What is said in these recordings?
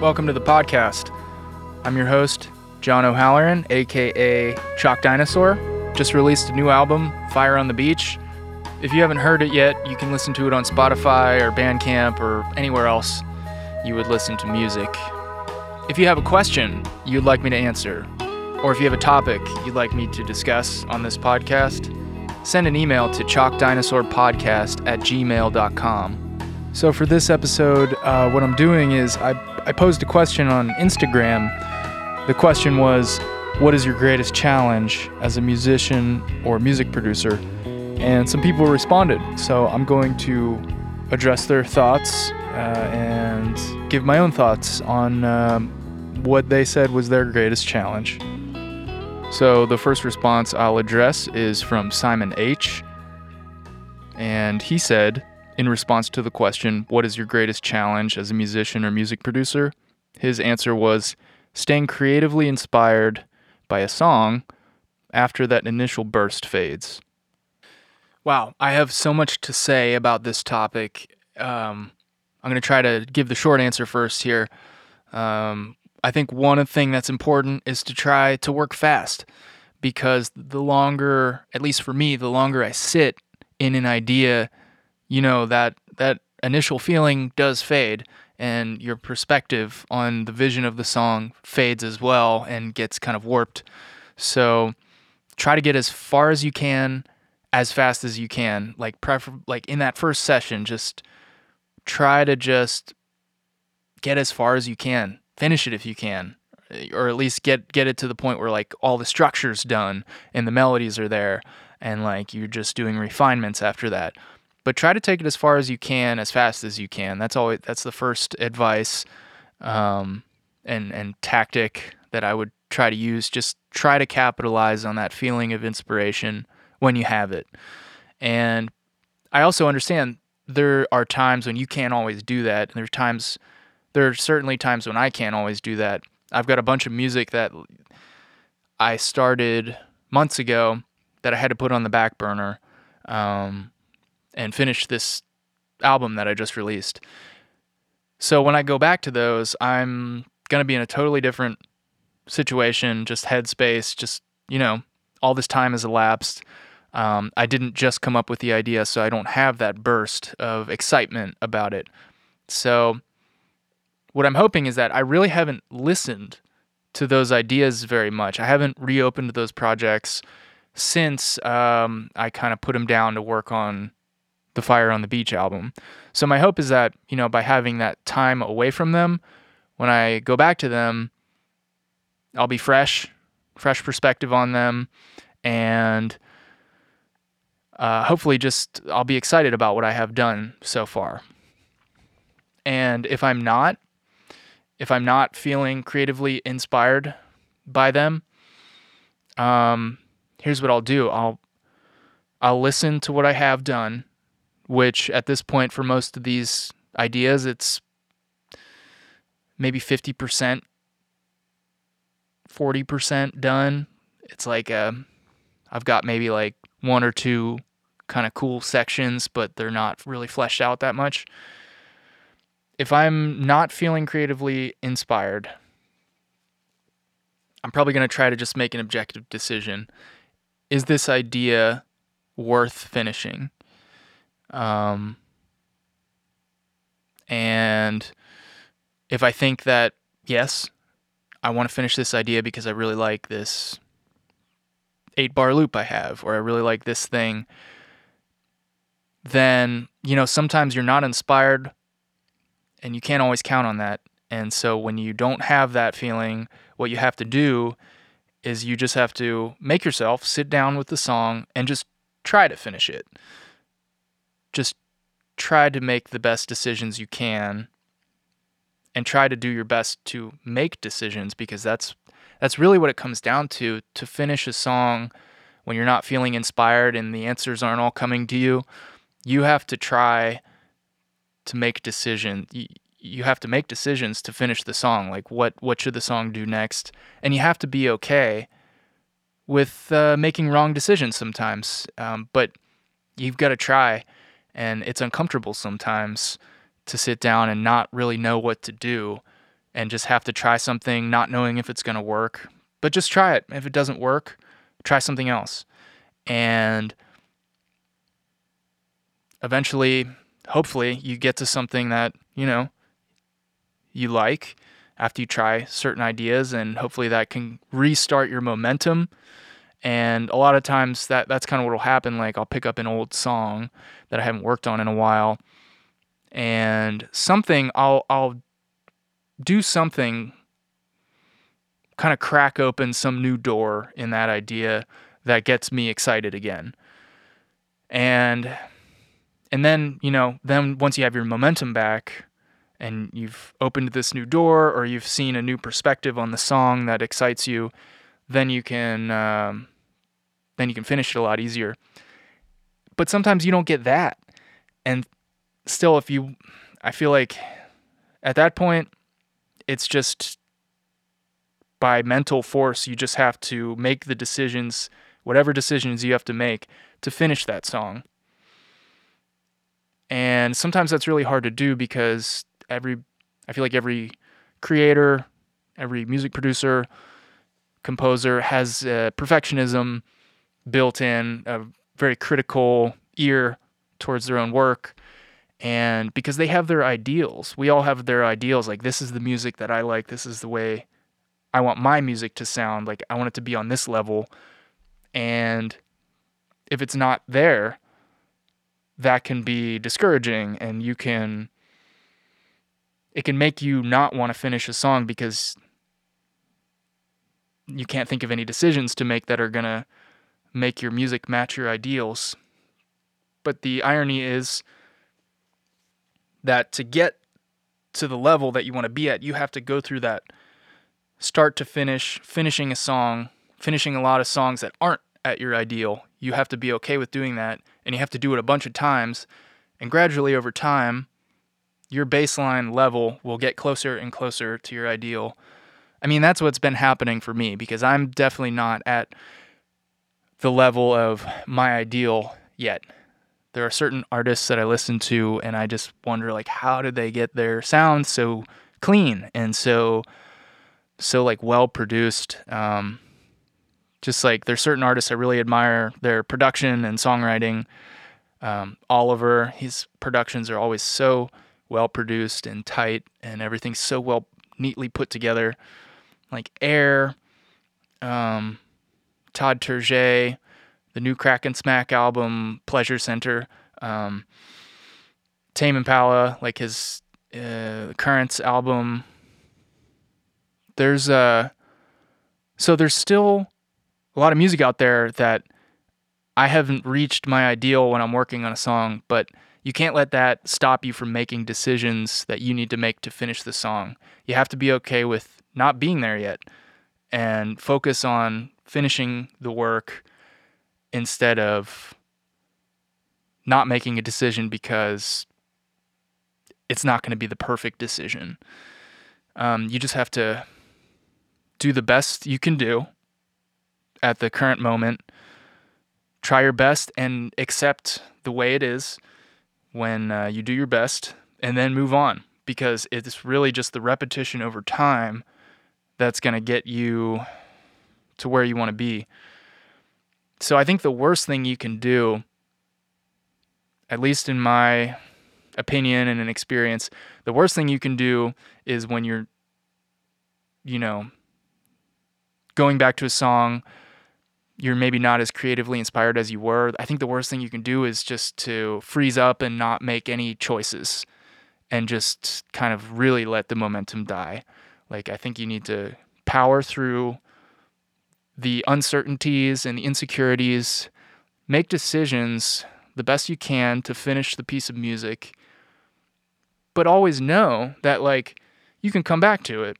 Welcome to the podcast. I'm your host, John O'Halloran, aka Chalk Dinosaur. Just released a new album, Fire on the Beach. If you haven't heard it yet, you can listen to it on Spotify or Bandcamp or anywhere else you would listen to music. If you have a question you'd like me to answer, or if you have a topic you'd like me to discuss on this podcast, send an email to chalkdinosaurpodcast at gmail.com. So, for this episode, uh, what I'm doing is I, I posed a question on Instagram. The question was, What is your greatest challenge as a musician or music producer? And some people responded. So, I'm going to address their thoughts uh, and give my own thoughts on um, what they said was their greatest challenge. So, the first response I'll address is from Simon H. And he said, in response to the question, What is your greatest challenge as a musician or music producer? His answer was staying creatively inspired by a song after that initial burst fades. Wow, I have so much to say about this topic. Um, I'm going to try to give the short answer first here. Um, I think one thing that's important is to try to work fast because the longer, at least for me, the longer I sit in an idea you know that that initial feeling does fade and your perspective on the vision of the song fades as well and gets kind of warped. So try to get as far as you can as fast as you can. Like prefer like in that first session just try to just get as far as you can. Finish it if you can or at least get get it to the point where like all the structure's done and the melodies are there and like you're just doing refinements after that but try to take it as far as you can, as fast as you can. That's always that's the first advice um, and and tactic that I would try to use. Just try to capitalize on that feeling of inspiration when you have it. And I also understand there are times when you can't always do that. And there's times there are certainly times when I can't always do that. I've got a bunch of music that I started months ago that I had to put on the back burner. Um, and finish this album that I just released. So when I go back to those, I'm going to be in a totally different situation, just headspace, just, you know, all this time has elapsed. Um, I didn't just come up with the idea, so I don't have that burst of excitement about it. So, what I'm hoping is that I really haven't listened to those ideas very much. I haven't reopened those projects since um, I kind of put them down to work on the Fire on the Beach album. So my hope is that, you know, by having that time away from them, when I go back to them, I'll be fresh, fresh perspective on them, and uh, hopefully just I'll be excited about what I have done so far. And if I'm not, if I'm not feeling creatively inspired by them, um, here's what I'll do. I'll I'll listen to what I have done which at this point for most of these ideas it's maybe 50% 40% done. It's like uh, i've got maybe like one or two kind of cool sections but they're not really fleshed out that much. If i'm not feeling creatively inspired i'm probably going to try to just make an objective decision. Is this idea worth finishing um, and if I think that, yes, I want to finish this idea because I really like this eight bar loop I have, or I really like this thing, then, you know, sometimes you're not inspired and you can't always count on that. And so when you don't have that feeling, what you have to do is you just have to make yourself sit down with the song and just try to finish it just try to make the best decisions you can and try to do your best to make decisions because that's that's really what it comes down to to finish a song when you're not feeling inspired and the answers aren't all coming to you. You have to try to make decisions you, you have to make decisions to finish the song like what what should the song do next? And you have to be okay with uh, making wrong decisions sometimes um, but you've got to try and it's uncomfortable sometimes to sit down and not really know what to do and just have to try something, not knowing if it's going to work. But just try it. If it doesn't work, try something else. And eventually, hopefully, you get to something that, you know, you like after you try certain ideas and hopefully that can restart your momentum and a lot of times that that's kind of what will happen like I'll pick up an old song that I haven't worked on in a while and something I'll I'll do something kind of crack open some new door in that idea that gets me excited again. And and then, you know, then once you have your momentum back, and you've opened this new door or you've seen a new perspective on the song that excites you, then you can um, then you can finish it a lot easier. But sometimes you don't get that, and still, if you, I feel like at that point, it's just by mental force you just have to make the decisions, whatever decisions you have to make to finish that song. And sometimes that's really hard to do because every I feel like every creator, every music producer, composer has uh, perfectionism built in, a very critical ear towards their own work. And because they have their ideals, we all have their ideals. Like, this is the music that I like. This is the way I want my music to sound. Like, I want it to be on this level. And if it's not there, that can be discouraging. And you can it can make you not want to finish a song because you can't think of any decisions to make that are going to make your music match your ideals. But the irony is that to get to the level that you want to be at, you have to go through that start to finish, finishing a song, finishing a lot of songs that aren't at your ideal. You have to be okay with doing that, and you have to do it a bunch of times. And gradually over time, your baseline level will get closer and closer to your ideal. I mean, that's what's been happening for me because I'm definitely not at the level of my ideal yet. There are certain artists that I listen to and I just wonder like how did they get their sound so clean and so so like well produced um, just like there's certain artists I really admire their production and songwriting. Um, Oliver, his productions are always so well produced and tight, and everything's so well neatly put together. Like Air, um, Todd Terje, the new Crack and Smack album, Pleasure Center, um, Tame Impala, like his uh, Currents album. There's uh, so there's still a lot of music out there that I haven't reached my ideal when I'm working on a song, but you can't let that stop you from making decisions that you need to make to finish the song. You have to be okay with not being there yet and focus on finishing the work instead of not making a decision because it's not going to be the perfect decision. Um, you just have to do the best you can do at the current moment. Try your best and accept the way it is when uh, you do your best and then move on because it's really just the repetition over time that's going to get you to where you want to be. So I think the worst thing you can do, at least in my opinion and an experience, the worst thing you can do is when you're, you know, going back to a song you're maybe not as creatively inspired as you were, I think the worst thing you can do is just to freeze up and not make any choices and just kind of really let the momentum die. Like, I think you need to power through the uncertainties and the insecurities, make decisions the best you can to finish the piece of music, but always know that, like, you can come back to it.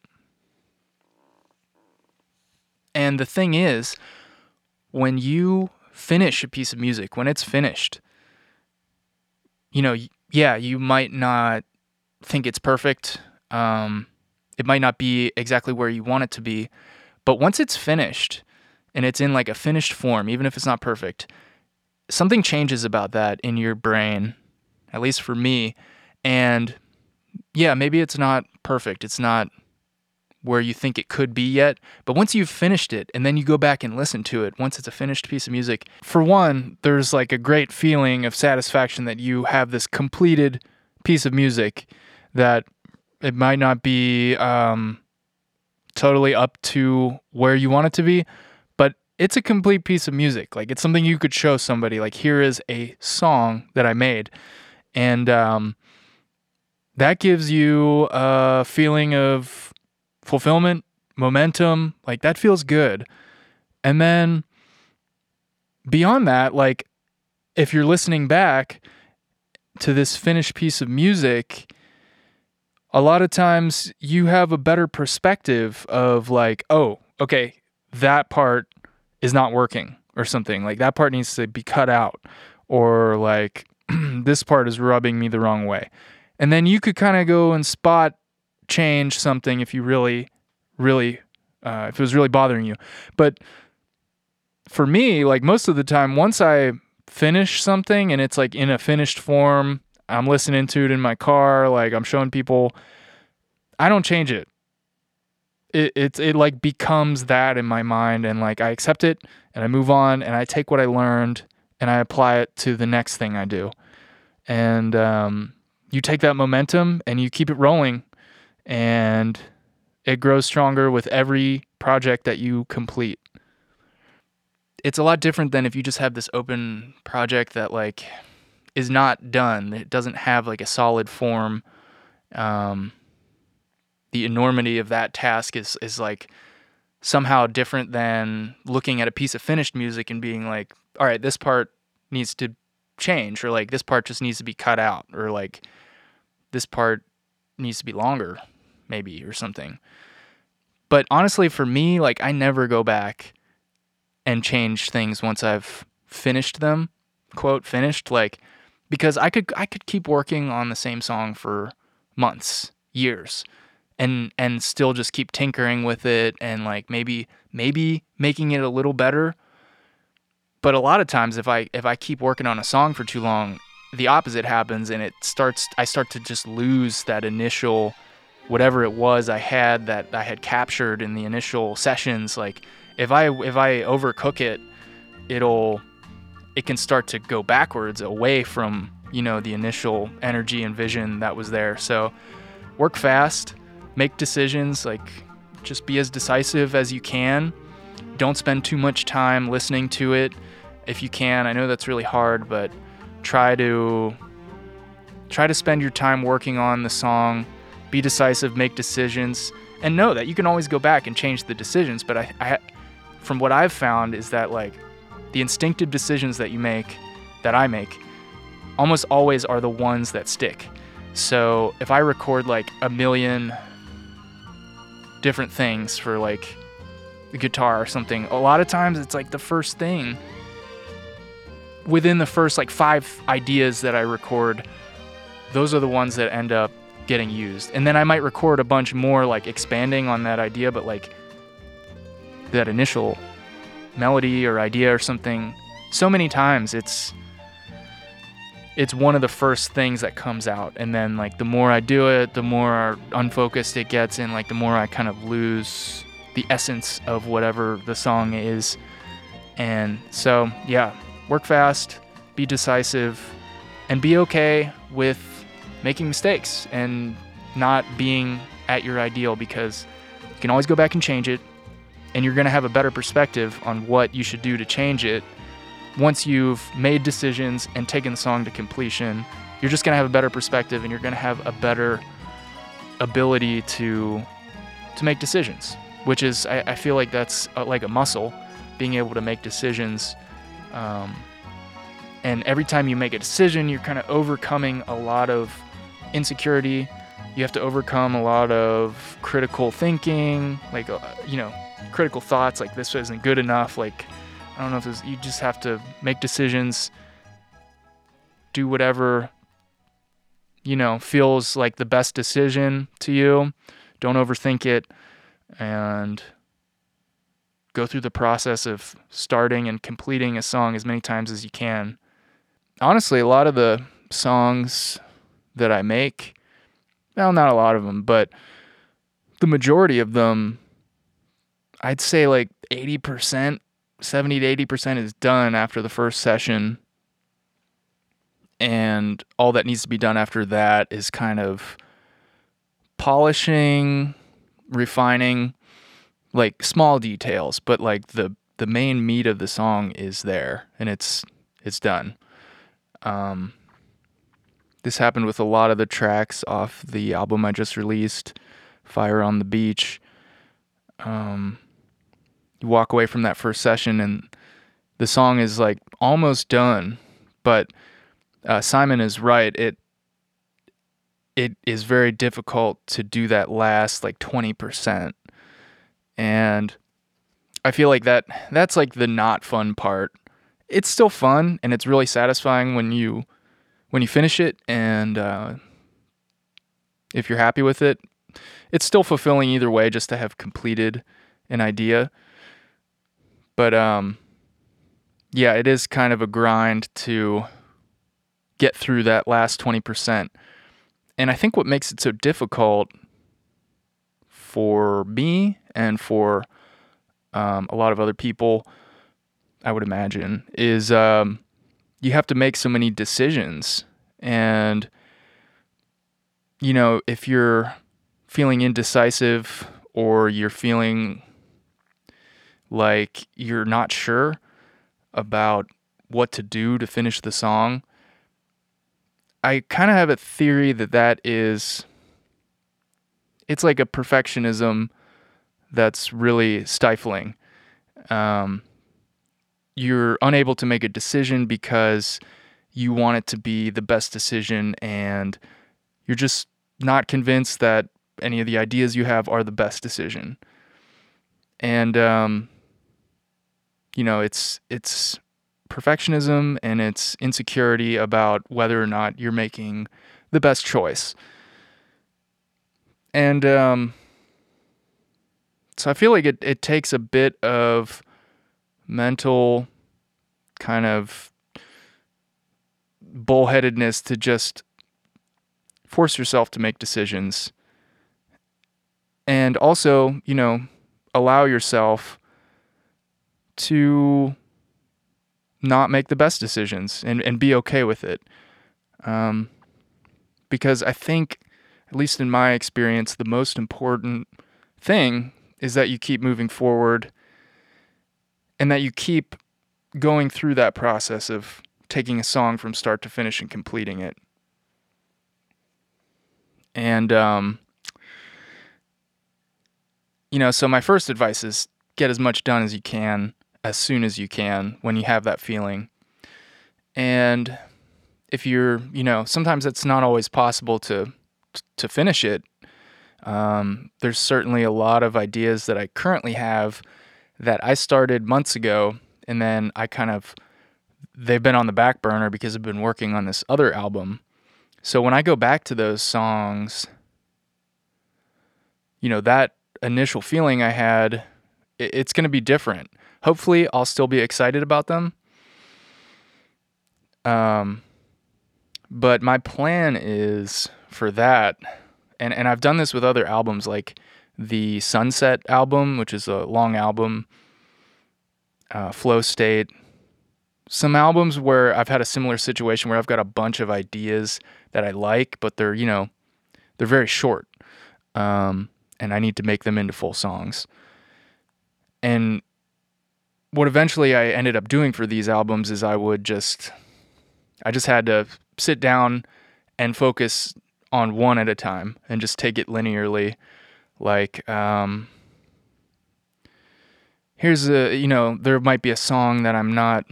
And the thing is, when you finish a piece of music, when it's finished, you know, yeah, you might not think it's perfect. Um, it might not be exactly where you want it to be. But once it's finished and it's in like a finished form, even if it's not perfect, something changes about that in your brain, at least for me. And yeah, maybe it's not perfect. It's not where you think it could be yet. But once you've finished it and then you go back and listen to it, once it's a finished piece of music, for one, there's like a great feeling of satisfaction that you have this completed piece of music that it might not be um, totally up to where you want it to be, it's a complete piece of music. Like it's something you could show somebody. Like here is a song that I made, and um, that gives you a feeling of fulfillment, momentum. Like that feels good, and then beyond that, like if you're listening back to this finished piece of music a lot of times you have a better perspective of like, oh, okay, that part is not working or something. Like that part needs to be cut out or like this part is rubbing me the wrong way. And then you could kind of go and spot change something if you really, really, uh, if it was really bothering you. But for me, like most of the time, once I finish something and it's like in a finished form, I'm listening to it in my car, like I'm showing people. I don't change it. It it's it like becomes that in my mind, and like I accept it and I move on and I take what I learned and I apply it to the next thing I do. And um, you take that momentum and you keep it rolling, and it grows stronger with every project that you complete. It's a lot different than if you just have this open project that like is not done. It doesn't have like a solid form. Um, the enormity of that task is is like somehow different than looking at a piece of finished music and being like, all right, this part needs to change, or like this part just needs to be cut out, or like this part needs to be longer, maybe, or something. But honestly, for me, like I never go back and change things once I've finished them. Quote finished. Like because I could I could keep working on the same song for months, years, and and still just keep tinkering with it and like maybe maybe making it a little better. But a lot of times if I if I keep working on a song for too long, the opposite happens and it starts I start to just lose that initial whatever it was I had that I had captured in the initial sessions like if I if I overcook it, it'll it can start to go backwards away from you know the initial energy and vision that was there so work fast make decisions like just be as decisive as you can. Don't spend too much time listening to it if you can. I know that's really hard but try to try to spend your time working on the song. Be decisive make decisions and know that you can always go back and change the decisions but i, I from what i've found is that like the instinctive decisions that you make, that I make, almost always are the ones that stick. So if I record like a million different things for like the guitar or something, a lot of times it's like the first thing within the first like five ideas that I record, those are the ones that end up getting used. And then I might record a bunch more like expanding on that idea, but like that initial melody or idea or something so many times it's it's one of the first things that comes out. And then like the more i do it the more unfocused it gets and like the more i kind of lose the essence of whatever the song is. And so yeah work fast be decisive and be okay with making mistakes and not being at your ideal because you can always go back and change it and you're going to have a better perspective on what you should do to change it once you've made decisions and taken the song to completion you're just going to have a better perspective and you're going to have a better ability to to make decisions which is i, I feel like that's a, like a muscle being able to make decisions um, and every time you make a decision you're kind of overcoming a lot of insecurity. You have to overcome a lot of critical thinking like uh, you know critical thoughts like this isn't good enough like i don't know if you just have to make decisions do whatever you know feels like the best decision to you. Don't overthink it and go through the process of starting and completing a song as many times as you can. Honestly a lot of the songs that i make well not a lot of them but the majority of them, I'd say like 80%, 70 to 80% is done after the first session. And all that needs to be done after that is kind of polishing, refining, like small details, but like the the main meat of the song is there and it's it's done. Um, this happened with a lot of the tracks off the album I just released, Fire on the Beach. Um, you walk away from that first session and the song is like almost done, but uh, Simon is right. It it is very difficult to do that last like 20%. And I feel like that that's like the not fun part. It's still fun and it's really satisfying when you when you finish it and uh, if you're happy with it, it's still fulfilling either way just to have completed an idea. But um yeah, it is kind of a grind to get through that last 20%. And I think what makes it so difficult for me and for um, a lot of other people, I would imagine, is um, you have to make so many decisions. And, you know, if you're feeling indecisive or you're feeling like you're not sure about what to do to finish the song, I kind of have a theory that that is it's like a perfectionism that's really stifling. Um, you're unable to make a decision because you want it to be the best decision and you're just not convinced that any of the ideas you have are the best decision. And um, you know, it's it's perfectionism and it's insecurity about whether or not you're making the best choice. And um, so I feel like it, it takes a bit of mental kind of bullheadedness to just force yourself to make decisions. And also, you know, allow yourself to not make the best decisions and, and be okay with it. Um, because I think, at least in my experience, the most important thing is that you keep moving forward and that you keep going through that process of taking a song from start to finish and completing it. And, um, you know, so my first advice is get as much done as you can as soon as you can when you have that feeling. And if you're, you know, sometimes it's not always possible to to finish it. Um, there's certainly a lot of ideas that I currently have that I started months ago, and then I kind of they've been on the back burner because I've been working on this other album. So when I go back to those songs, you know, that initial feeling I had, it's going to be different hopefully I'll still be excited about them. Um, but my plan is for that, and and I've done this with other albums like the Sunset album, which is a long album. Uh, Flow State. Some albums where I've had a similar situation where I've got a bunch of ideas that I like, but they're you know they're very short, um, and I need to make them into full songs. And what eventually I ended up doing for these albums is I would just I just had to sit down and focus on one at a time and just take it linearly. Like um here's a you know there might be a song that I'm not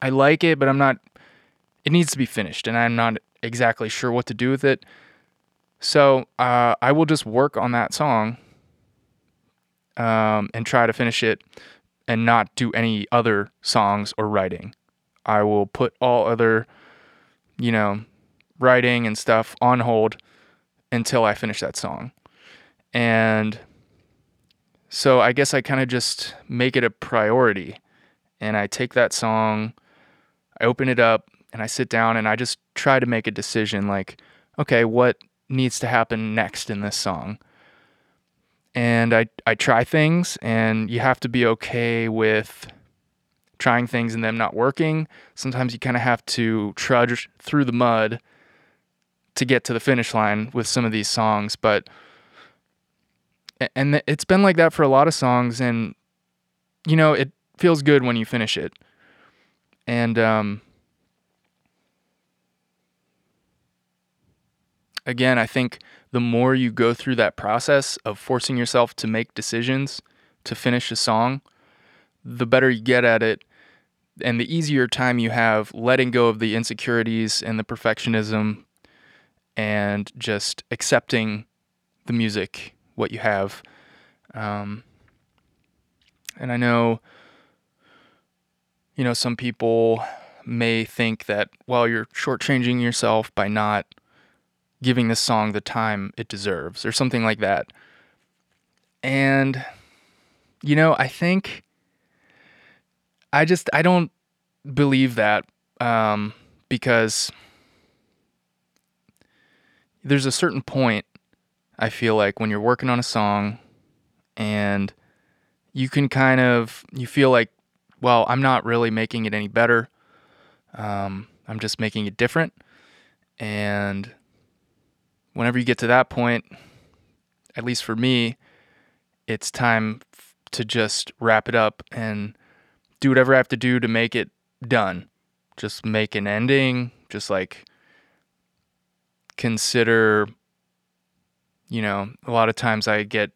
I like it but I'm not it needs to be finished and I'm not exactly sure what to do with it. So uh, I will just work on that song um, and try to finish it and not do any other songs or writing. I will put all other, you know, writing and stuff on hold until I finish that song. And so I guess I kind of just make it a priority and I take that song, I open it up and I sit down and I just try to make a decision like, okay, what needs to happen next in this song? And I, I try things, and you have to be okay with trying things and them not working. Sometimes you kind of have to trudge through the mud to get to the finish line with some of these songs, but and it's been like that for a lot of songs and you know, it feels good when you finish it. And um again, I think the more you go through that process of forcing yourself to make decisions to finish a song, the better you get at it and the easier time you have letting go of the insecurities and the perfectionism and just accepting the music, what you have. Um, and I know, you know, some people may think that, well, you're shortchanging yourself by not giving this song the time it deserves or something like that. And, you know, I think I just, I don't believe that um, because there's a certain point I feel like when you're working on a song and you can kind of you feel like well I'm not really making it any better um, I'm just making it different and whenever you get to that point, at least for me, it's time to just wrap it up and do whatever I have to do to make it done. Just make an ending, just like consider, you know, a lot of times I get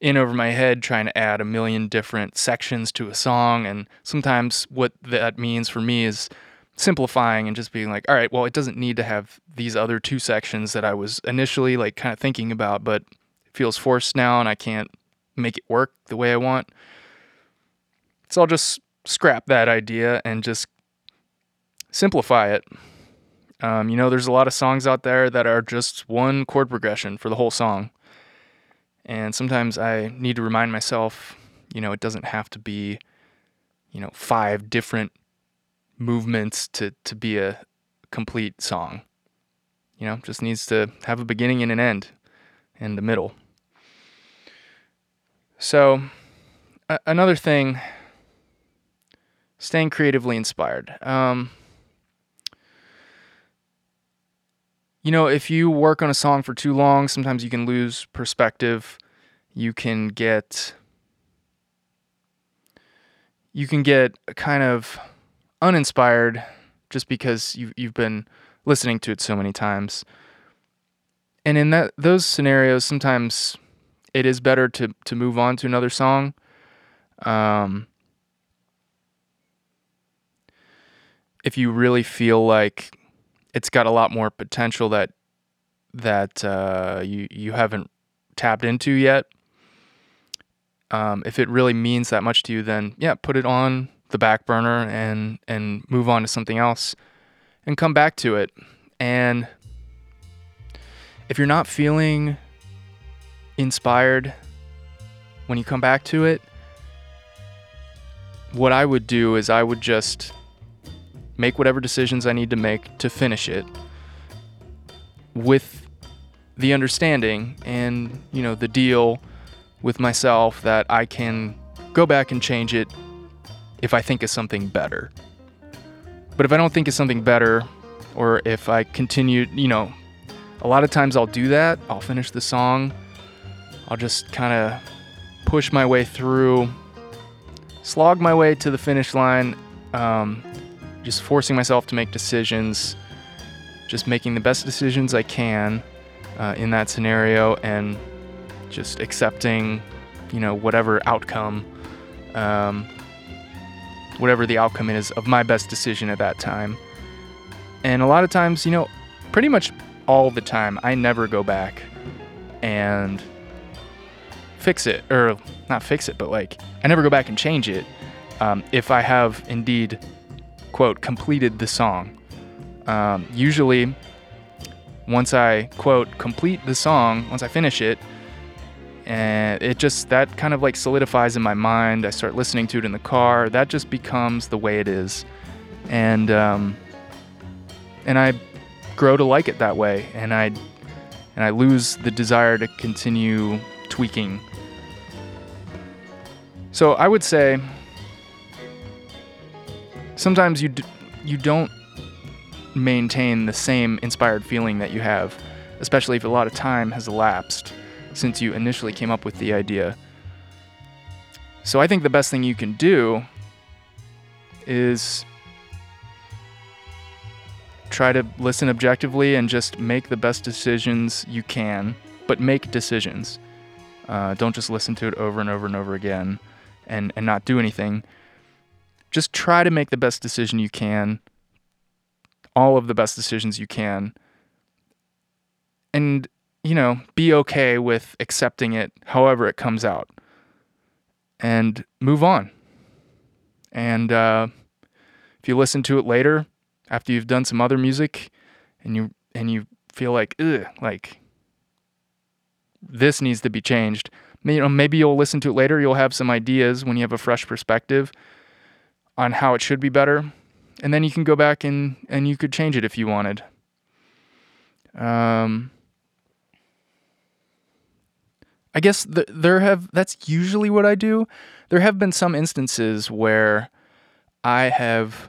in over my head trying to add a million different sections to a song. And sometimes what that means for me is simplifying and just being like, all right, well, it doesn't need to have these other two sections that I was initially like kind of thinking about, but it feels forced now and I can't make it work the way I want. So I'll just scrap that idea and just simplify it. Um, you know, there's a lot of songs out there that are just one chord progression for the whole song. And sometimes I need to remind myself, you know, it doesn't have to be, you know, five different movements to to be a complete song. You know, just needs to have a beginning and an end and the middle. So, a- another thing staying creatively inspired. Um, you know, if you work on a song for too long, sometimes you can lose perspective. You can get you can get kind of uninspired just because you've you've been listening to it so many times. And in that those scenarios, sometimes it is better to to move on to another song. Um, if you really feel like it's got a lot more potential that that uh, you you haven't tapped into yet. Um, if it really means that much to you, then yeah, put it on the back burner and and move on to something else and come back to it. And if you're not feeling inspired when you come back to it, what I would do is I would just make whatever decisions I need to make to finish it with the understanding and, you know, the deal with myself that I can go back and change it if I think of something better. But if I don't think of something better, or if I continue, you know, a lot of times I'll do that. I'll finish the song. I'll just kind of push my way through, slog my way to the finish line, um, just forcing myself to make decisions, just making the best decisions I can uh, in that scenario, and just accepting, you know, whatever outcome. Um, whatever the outcome is of my best decision at that time. And a lot of times, you know, pretty much all the time, I never go back and fix it, or not fix it, but like, I never go back and change it um, if I have indeed, quote, completed the song. Um, usually, once I, quote, complete the song, once I finish it, and it just that kind of like solidifies in my mind. I start listening to it in the car. That just becomes the way it is, and um, and I grow to like it that way, and I and I lose the desire to continue tweaking. So I would say sometimes you d- you don't maintain the same inspired feeling that you have, especially if a lot of time has elapsed since you initially came up with the idea. So I think the best thing you can do is try to listen objectively and just make the best decisions you can, but make decisions. Uh, don't just listen to it over and over and over again and, and not do anything. Just try to make the best decision you can, all of the best decisions you can, and, you know, be okay with accepting it however it comes out and move on. And uh, if you listen to it later, after you've done some other music, and you and you feel like, ugh, like this needs to be changed. You know, maybe you'll listen to it later. You'll have some ideas when you have a fresh perspective on how it should be better, and then you can go back and and you could change it if you wanted. Um, I guess th- there have that's usually what I do. There have been some instances where I have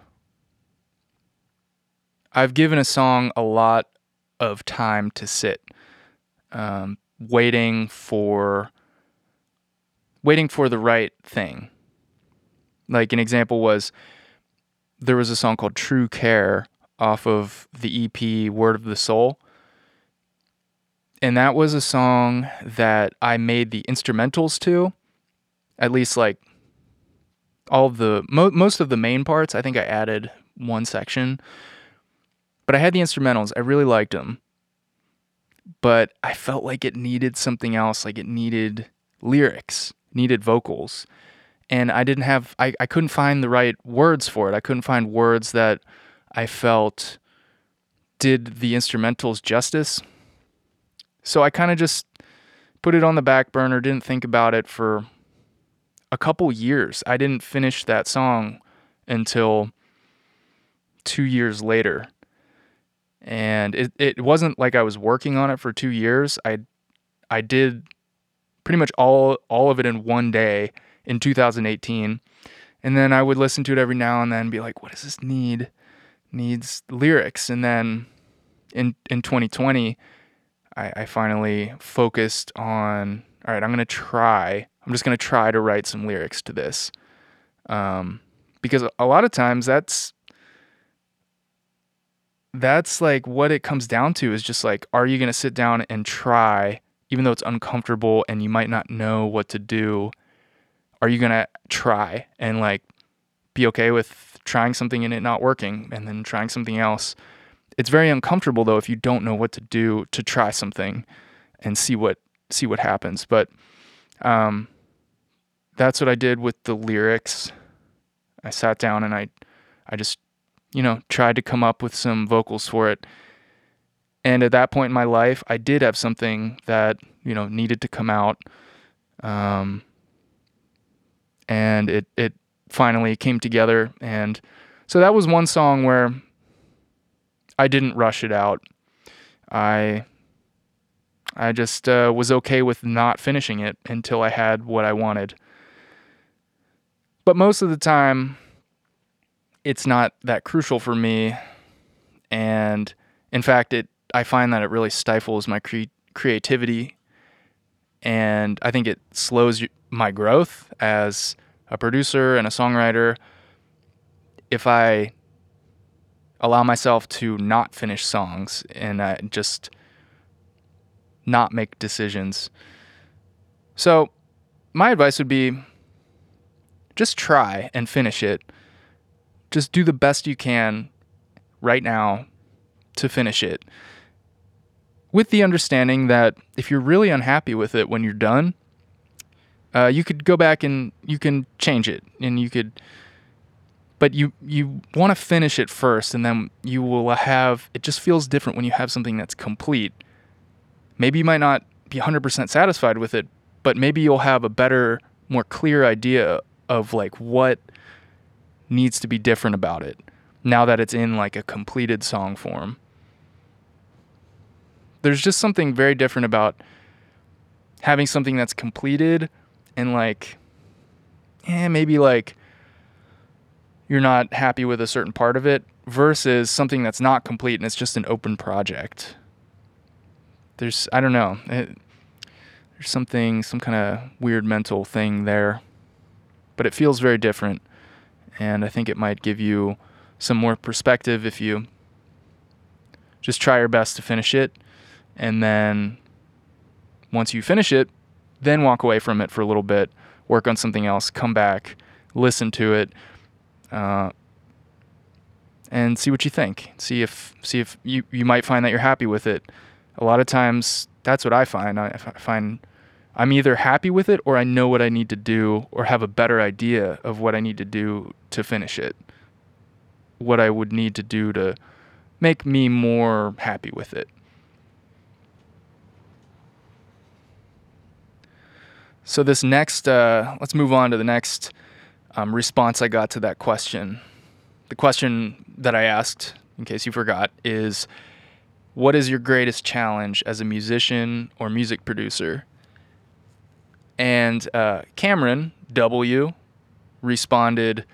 I've given a song a lot of time to sit, um, waiting for waiting for the right thing. Like an example was there was a song called True Care off of the EP Word of the Soul. And that was a song that I made the instrumentals to, at least like all the mo- most of the main parts. I think I added one section, but I had the instrumentals. I really liked them, but I felt like it needed something else. Like it needed lyrics, needed vocals, and I didn't have. I I couldn't find the right words for it. I couldn't find words that I felt did the instrumentals justice. So I kind of just put it on the back burner, didn't think about it for a couple years. I didn't finish that song until two years later. And it, it wasn't like I was working on it for two years. I I did pretty much all all of it in one day in 2018. And then I would listen to it every now and then and be like, what does this need? Needs lyrics. And then in in 2020, I, I finally focused on all right, I'm gonna try. I'm just gonna try to write some lyrics to this, um, because a lot of times that's that's like what it comes down to is just like, are you gonna sit down and try, even though it's uncomfortable and you might not know what to do? Are you gonna try and like be okay with trying something and it not working, and then trying something else? It's very uncomfortable though if you don't know what to do to try something and see what see what happens. But um, that's what I did with the lyrics. I sat down and I I just you know tried to come up with some vocals for it. And at that point in my life, I did have something that you know needed to come out. Um, and it it finally came together and so that was one song where I didn't rush it out. I I just uh, was okay with not finishing it until I had what I wanted. But most of the time, it's not that crucial for me, and in fact, it I find that it really stifles my cre- creativity, and I think it slows my growth as a producer and a songwriter. If I allow myself to not finish songs and I just not make decisions. So, my advice would be just try and finish it. Just do the best you can right now to finish it. With the understanding that if you're really unhappy with it when you're done, uh, you could go back and you can change it and you could but you you want to finish it first and then you will have it just feels different when you have something that's complete. Maybe you might not be 100% satisfied with it but maybe you'll have a better more clear idea of like what needs to be different about it now that it's in like a completed song form. There's just something very different about having something that's completed and like, eh, maybe like you're not happy with a certain part of it versus something that's not complete and it's just an open project. There's, I don't know, it, there's something, some kind of weird mental thing there, but it feels very different. And I think it might give you some more perspective if you just try your best to finish it. And then once you finish it, then walk away from it for a little bit, work on something else, come back, listen to it, uh, and see what you think. See if see if you you might find that you're happy with it. A lot of times, that's what I find. I, I find I'm either happy with it or I know what I need to do or have a better idea of what I need to do to finish it. What I would need to do to make me more happy with it. So this next, uh, let's move on to the next um, response I got to that question. The question that I asked, in case you forgot, is what is your greatest challenge as a musician or music producer? And uh, Cameron W responded,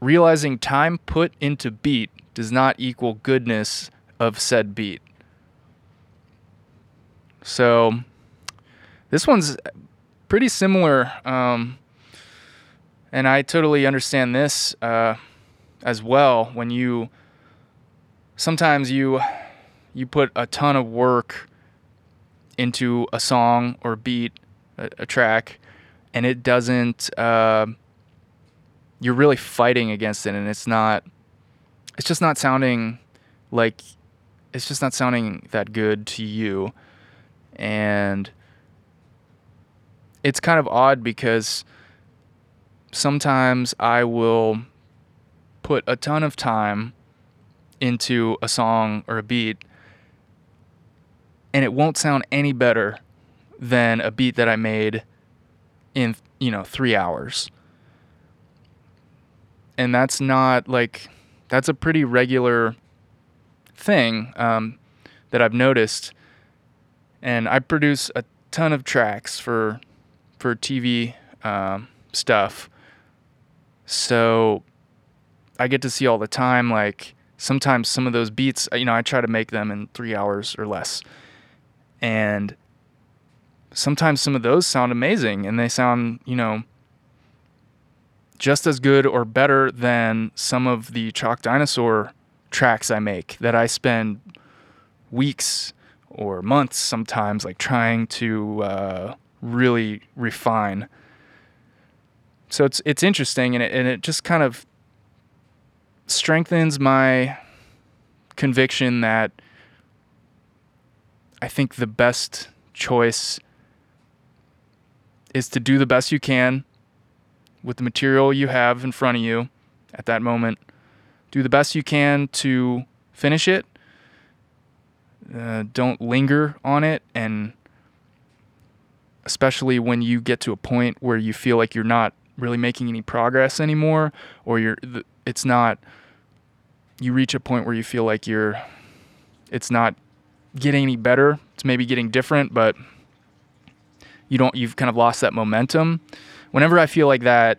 realizing time put into beat does not equal goodness of said beat. So this one's pretty similar. Um, and I totally understand this uh, as well. When you sometimes you you put a ton of work into a song or beat, a, a track, and it doesn't. Uh, you're really fighting against it, and it's not. It's just not sounding like. It's just not sounding that good to you, and it's kind of odd because sometimes I will put a ton of time into a song or a beat and it won't sound any better than a beat that I made in, you know, 3 hours. And that's not like that's a pretty regular thing um, that I've noticed. And I produce a ton of tracks for for TV um, stuff. So I get to see all the time, like sometimes some of those beats, you know, I try to make them in three hours or less. And sometimes some of those sound amazing and they sound, you know, just as good or better than some of the Chalk Dinosaur tracks I make that I spend weeks or months sometimes like trying to uh, really refine. So it's it's interesting and it, and it just kind of strengthens my conviction that I think the best choice is to do the best you can with the material you have in front of you at that moment. Do the best you can to finish it. Uh, don't linger on it and especially when you get to a point where you feel like you're not really making any progress anymore or you're it's not you reach a point where you feel like you're it's not getting any better. It's maybe getting different but you don't you've kind of lost that momentum. Whenever i feel like that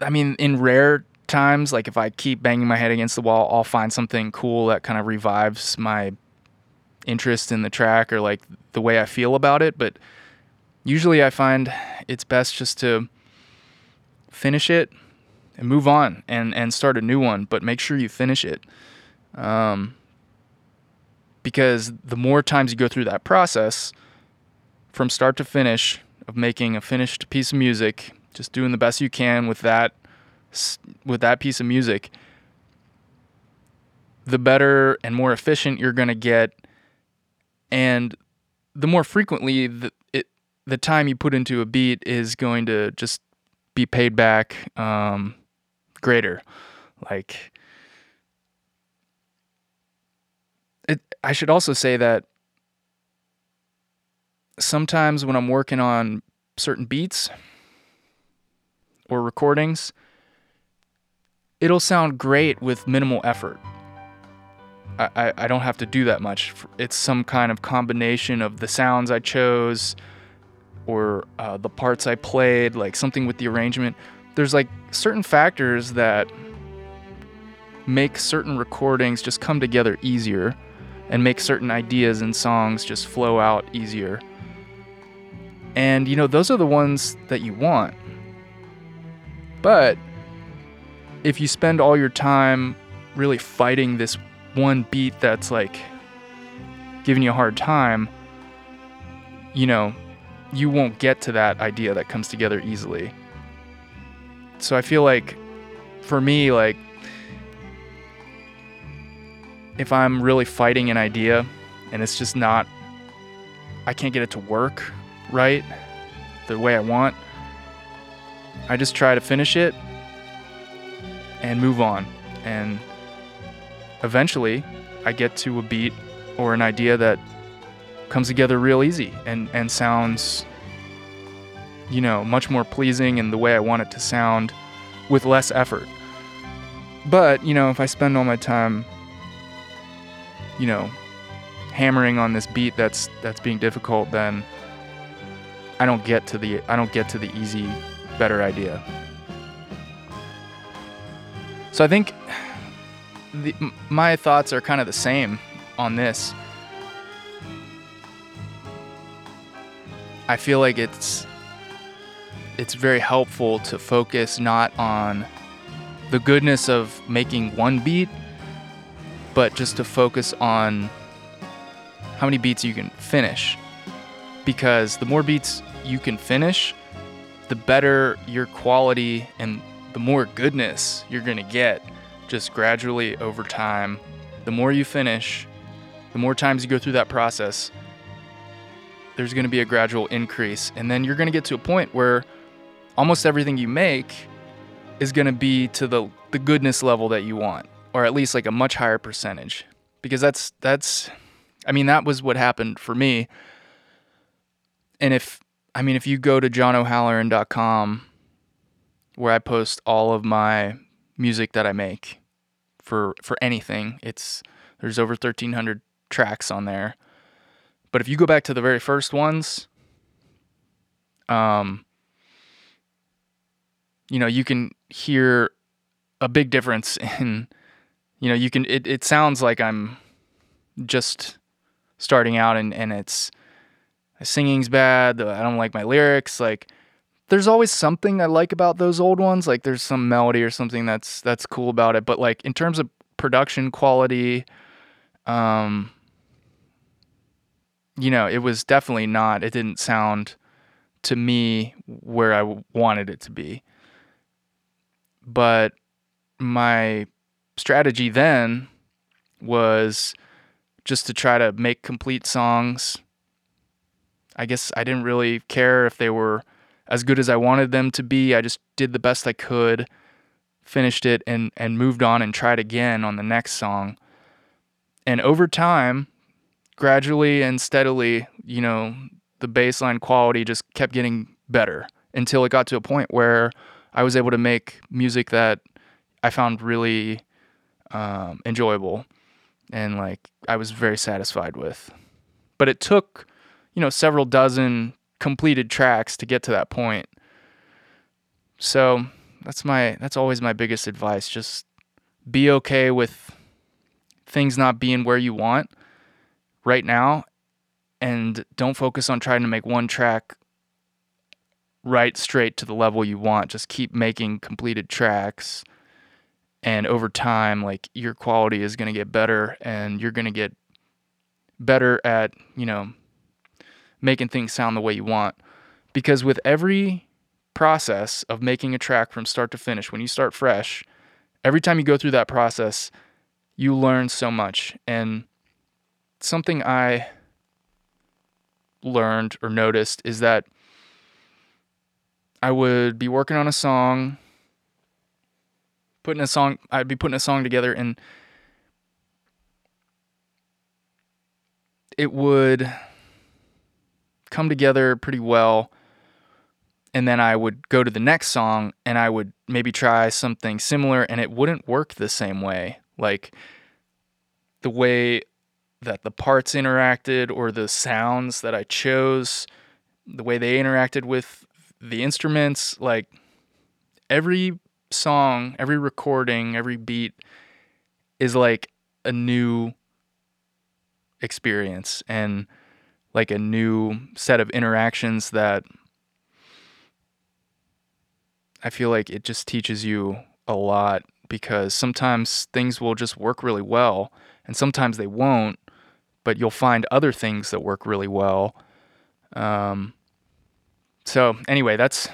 i mean in rare times like if i keep banging my head against the wall i'll find something cool that kind of revives my interest in the track or like the way I feel about it, but usually I find it's best just to finish it and move on and and start a new one, but make sure you finish it. Um, because the more times you go through that process from start to finish of making a finished piece of music, just doing the best you can with that with that piece of music, the better and more efficient you're going to get and the more frequently the the time you put into a beat is going to just be paid back um, greater like it I should also say that sometimes when I'm working on certain beats or recordings it'll sound great with minimal effort I, I, I don't have to do that much. It's some kind of combination of the sounds I chose or uh, the parts I played, like something with the arrangement. There's like certain factors that make certain recordings just come together easier and make certain ideas and songs just flow out easier. And you know, those are the ones that you want. But if you spend all your time really fighting this one beat that's like giving you a hard time, you know, you won't get to that idea that comes together easily. So I feel like for me, like, if I'm really fighting an idea and it's just not, I can't get it to work right the way I want, I just try to finish it and move on. And eventually, I get to a beat or an idea that comes together real easy and, and sounds, you know, much more pleasing in the way I want it to sound with less effort. But, you know, if I spend all my time, you know, hammering on this beat that's that's being difficult, then I don't get to the I don't get to the easy better idea. So I think the, my thoughts are kind of the same on this. I feel like it's it's very helpful to focus not on the goodness of making one beat, but just to focus on how many beats you can finish. Because the more beats you can finish, the better your quality and the more goodness you're going to get just gradually over time. The more you finish, the more times you go through that process, there's going to be a gradual increase. And then you're going to get to a point where almost everything you make is going to be to the, the goodness level that you want, or at least like a much higher percentage. Because that's, that's, I mean, that was what happened for me. And if I mean, if you go to johnohalloran.com, where I post all of my music that I make for for anything, it's there's over 1,300 tracks on there. But if you go back to the very first ones, um, you know, you can hear a big difference in, you know, you can it, it sounds like I'm just starting out and, and it's singing's bad. I don't like my lyrics. Like, there's always something I like about those old ones. Like, there's some melody or something that's that's cool about it. But like in terms of production quality, um, you know, it was definitely not. It didn't sound to me where I wanted it to be. But my strategy then was just to try to make complete songs I guess I didn't really care if they were as good as I wanted them to be. I just did the best I could, finished it, and, and moved on and tried again on the next song. And over time, gradually and steadily, you know, the baseline quality just kept getting better until it got to a point where I was able to make music that I found really um, enjoyable and like I was very satisfied with. But it took you know, several dozen completed tracks to get to that point. So that's my that's always my biggest advice. Just be okay with things not being where you want right now and don't focus on trying to make one track right straight to the level you want. Just keep making completed tracks and over time like your quality is going to get better and you're going to get better at, you know, making things sound the way you want. Because with every process of making a track from start to finish, when you start fresh, every time you go through that process, you learn so much. And something I learned or noticed is that I would be working on a song, putting a song, I'd be putting a song together, and it would come together pretty well. And then I would go to the next song and I would maybe try something similar and it wouldn't work the same way. Like the way that the parts interacted or the sounds that I chose, the way they interacted with the instruments, like every song, every recording, every beat is like a new experience and like a new set of interactions that I feel like it just teaches you a lot because sometimes things will just work really well and sometimes they won't, but you'll find other things that work really well. Um, so anyway, that's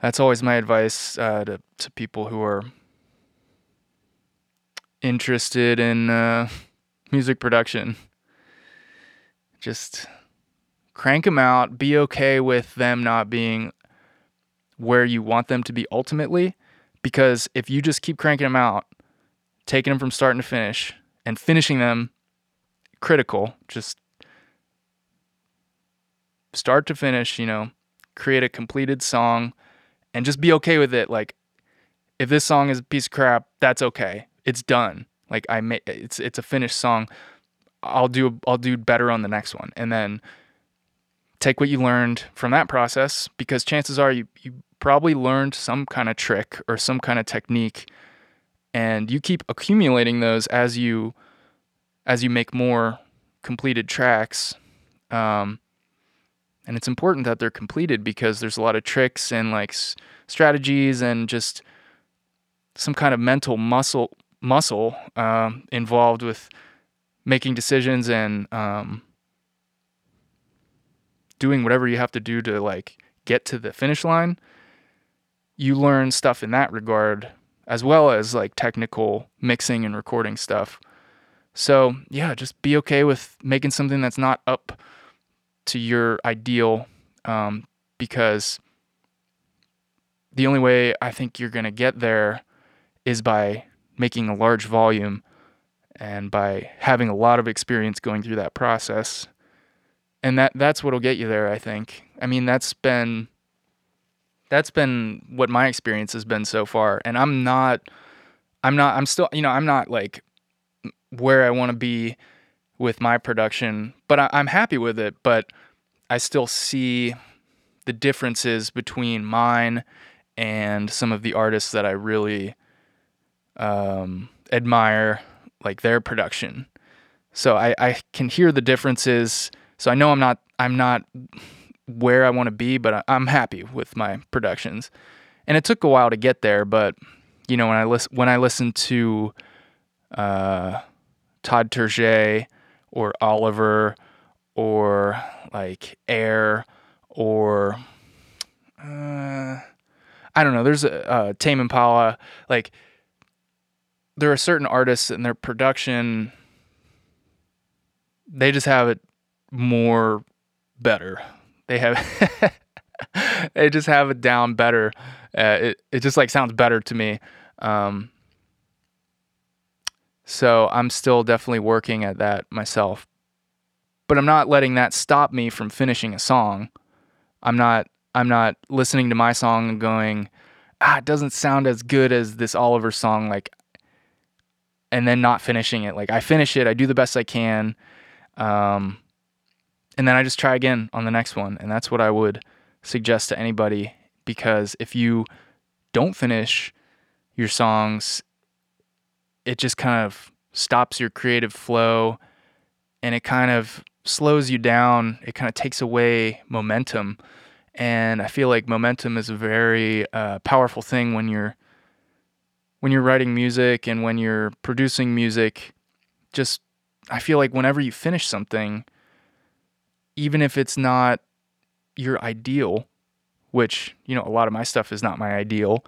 that's always my advice uh, to to people who are interested in uh, music production. Just crank them out. Be okay with them not being where you want them to be ultimately, because if you just keep cranking them out, taking them from start to finish, and finishing them critical, just start to finish, you know, create a completed song and just be okay with it. Like, if this song is a piece of crap, that's okay. It's done. Like I made it's it's a finished song. I'll do I'll do better on the next one, and then take what you learned from that process because chances are you you probably learned some kind of trick or some kind of technique, and you keep accumulating those as you as you make more completed tracks. Um, and it's important that they're completed because there's a lot of tricks and like s- strategies and just some kind of mental muscle muscle um, involved with making decisions and um, doing whatever you have to do to like get to the finish line you learn stuff in that regard as well as like technical mixing and recording stuff so yeah just be okay with making something that's not up to your ideal um, because the only way i think you're going to get there is by making a large volume and by having a lot of experience going through that process. And that that's what'll get you there, I think. I mean, that's been that's been what my experience has been so far. And I'm not I'm not I'm still, you know, I'm not like where I want to be with my production, but I, I'm happy with it, but I still see the differences between mine and some of the artists that I really um, admire like their production. So I, I can hear the differences. So I know I'm not I'm not where I want to be, but I'm happy with my productions. And it took a while to get there, but you know when I listen when I listen to uh, Todd Terje or Oliver or like Air or uh, I don't know. There's a uh, Tame Impala like there are certain artists and their production they just have it more better they have they just have it down better. Uh, it, it just like sounds better to me. Um, so i'm still definitely working at that myself. But i'm not letting that stop me from finishing a song. I'm not i'm not listening to my song and going ah it doesn't sound as good as this oliver song like and then not finishing it. Like I finish it, I do the best I can, um, and then I just try again on the next one. And that's what I would suggest to anybody because if you don't finish your songs, it just kind of stops your creative flow and it kind of slows you down. It kind of takes away momentum. And I feel like momentum is a very uh, powerful thing when you're when you're writing music and when you're producing music, just I feel like whenever you finish something, even if it's not your ideal, which, you know, a lot of my stuff is not my ideal,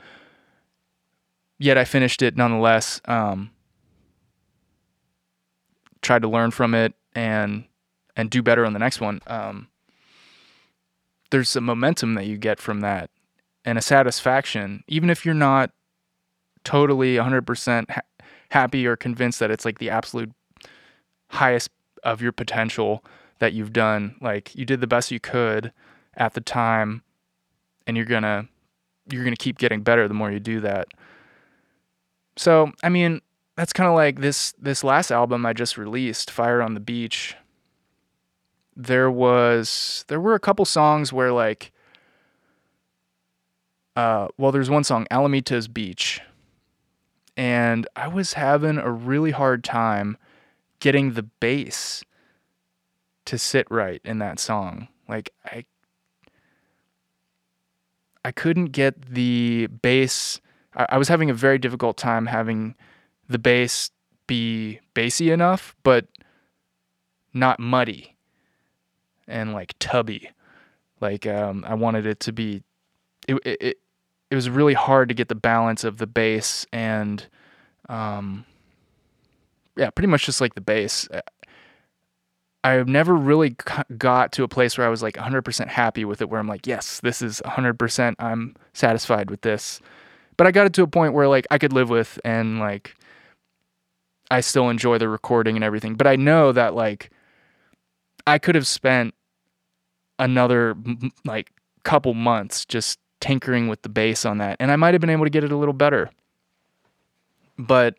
yet I finished it nonetheless. Um, tried to learn from it and and do better on the next one. Um, there's a momentum that you get from that and a satisfaction, even if you're not totally 100% ha- happy or convinced that it's like the absolute highest of your potential that you've done. Like you did the best you could at the time and you're going to you're going to keep getting better the more you do that. So, I mean, that's kind of like this this last album I just released, Fire on the Beach. There was there were a couple songs where like uh well there's one song Alamitos Beach and I was having a really hard time getting the bass to sit right in that song. Like I I couldn't get the bass I, I was having a very difficult time having the bass be bassy enough, but not muddy and like tubby. Like um, I wanted it to be. It, it it was really hard to get the balance of the bass and, um, yeah, pretty much just like the bass. I've never really got to a place where I was like 100% happy with it, where I'm like, yes, this is 100%. I'm satisfied with this. But I got it to a point where like I could live with and like I still enjoy the recording and everything. But I know that like I could have spent another like couple months just tinkering with the bass on that and I might have been able to get it a little better. But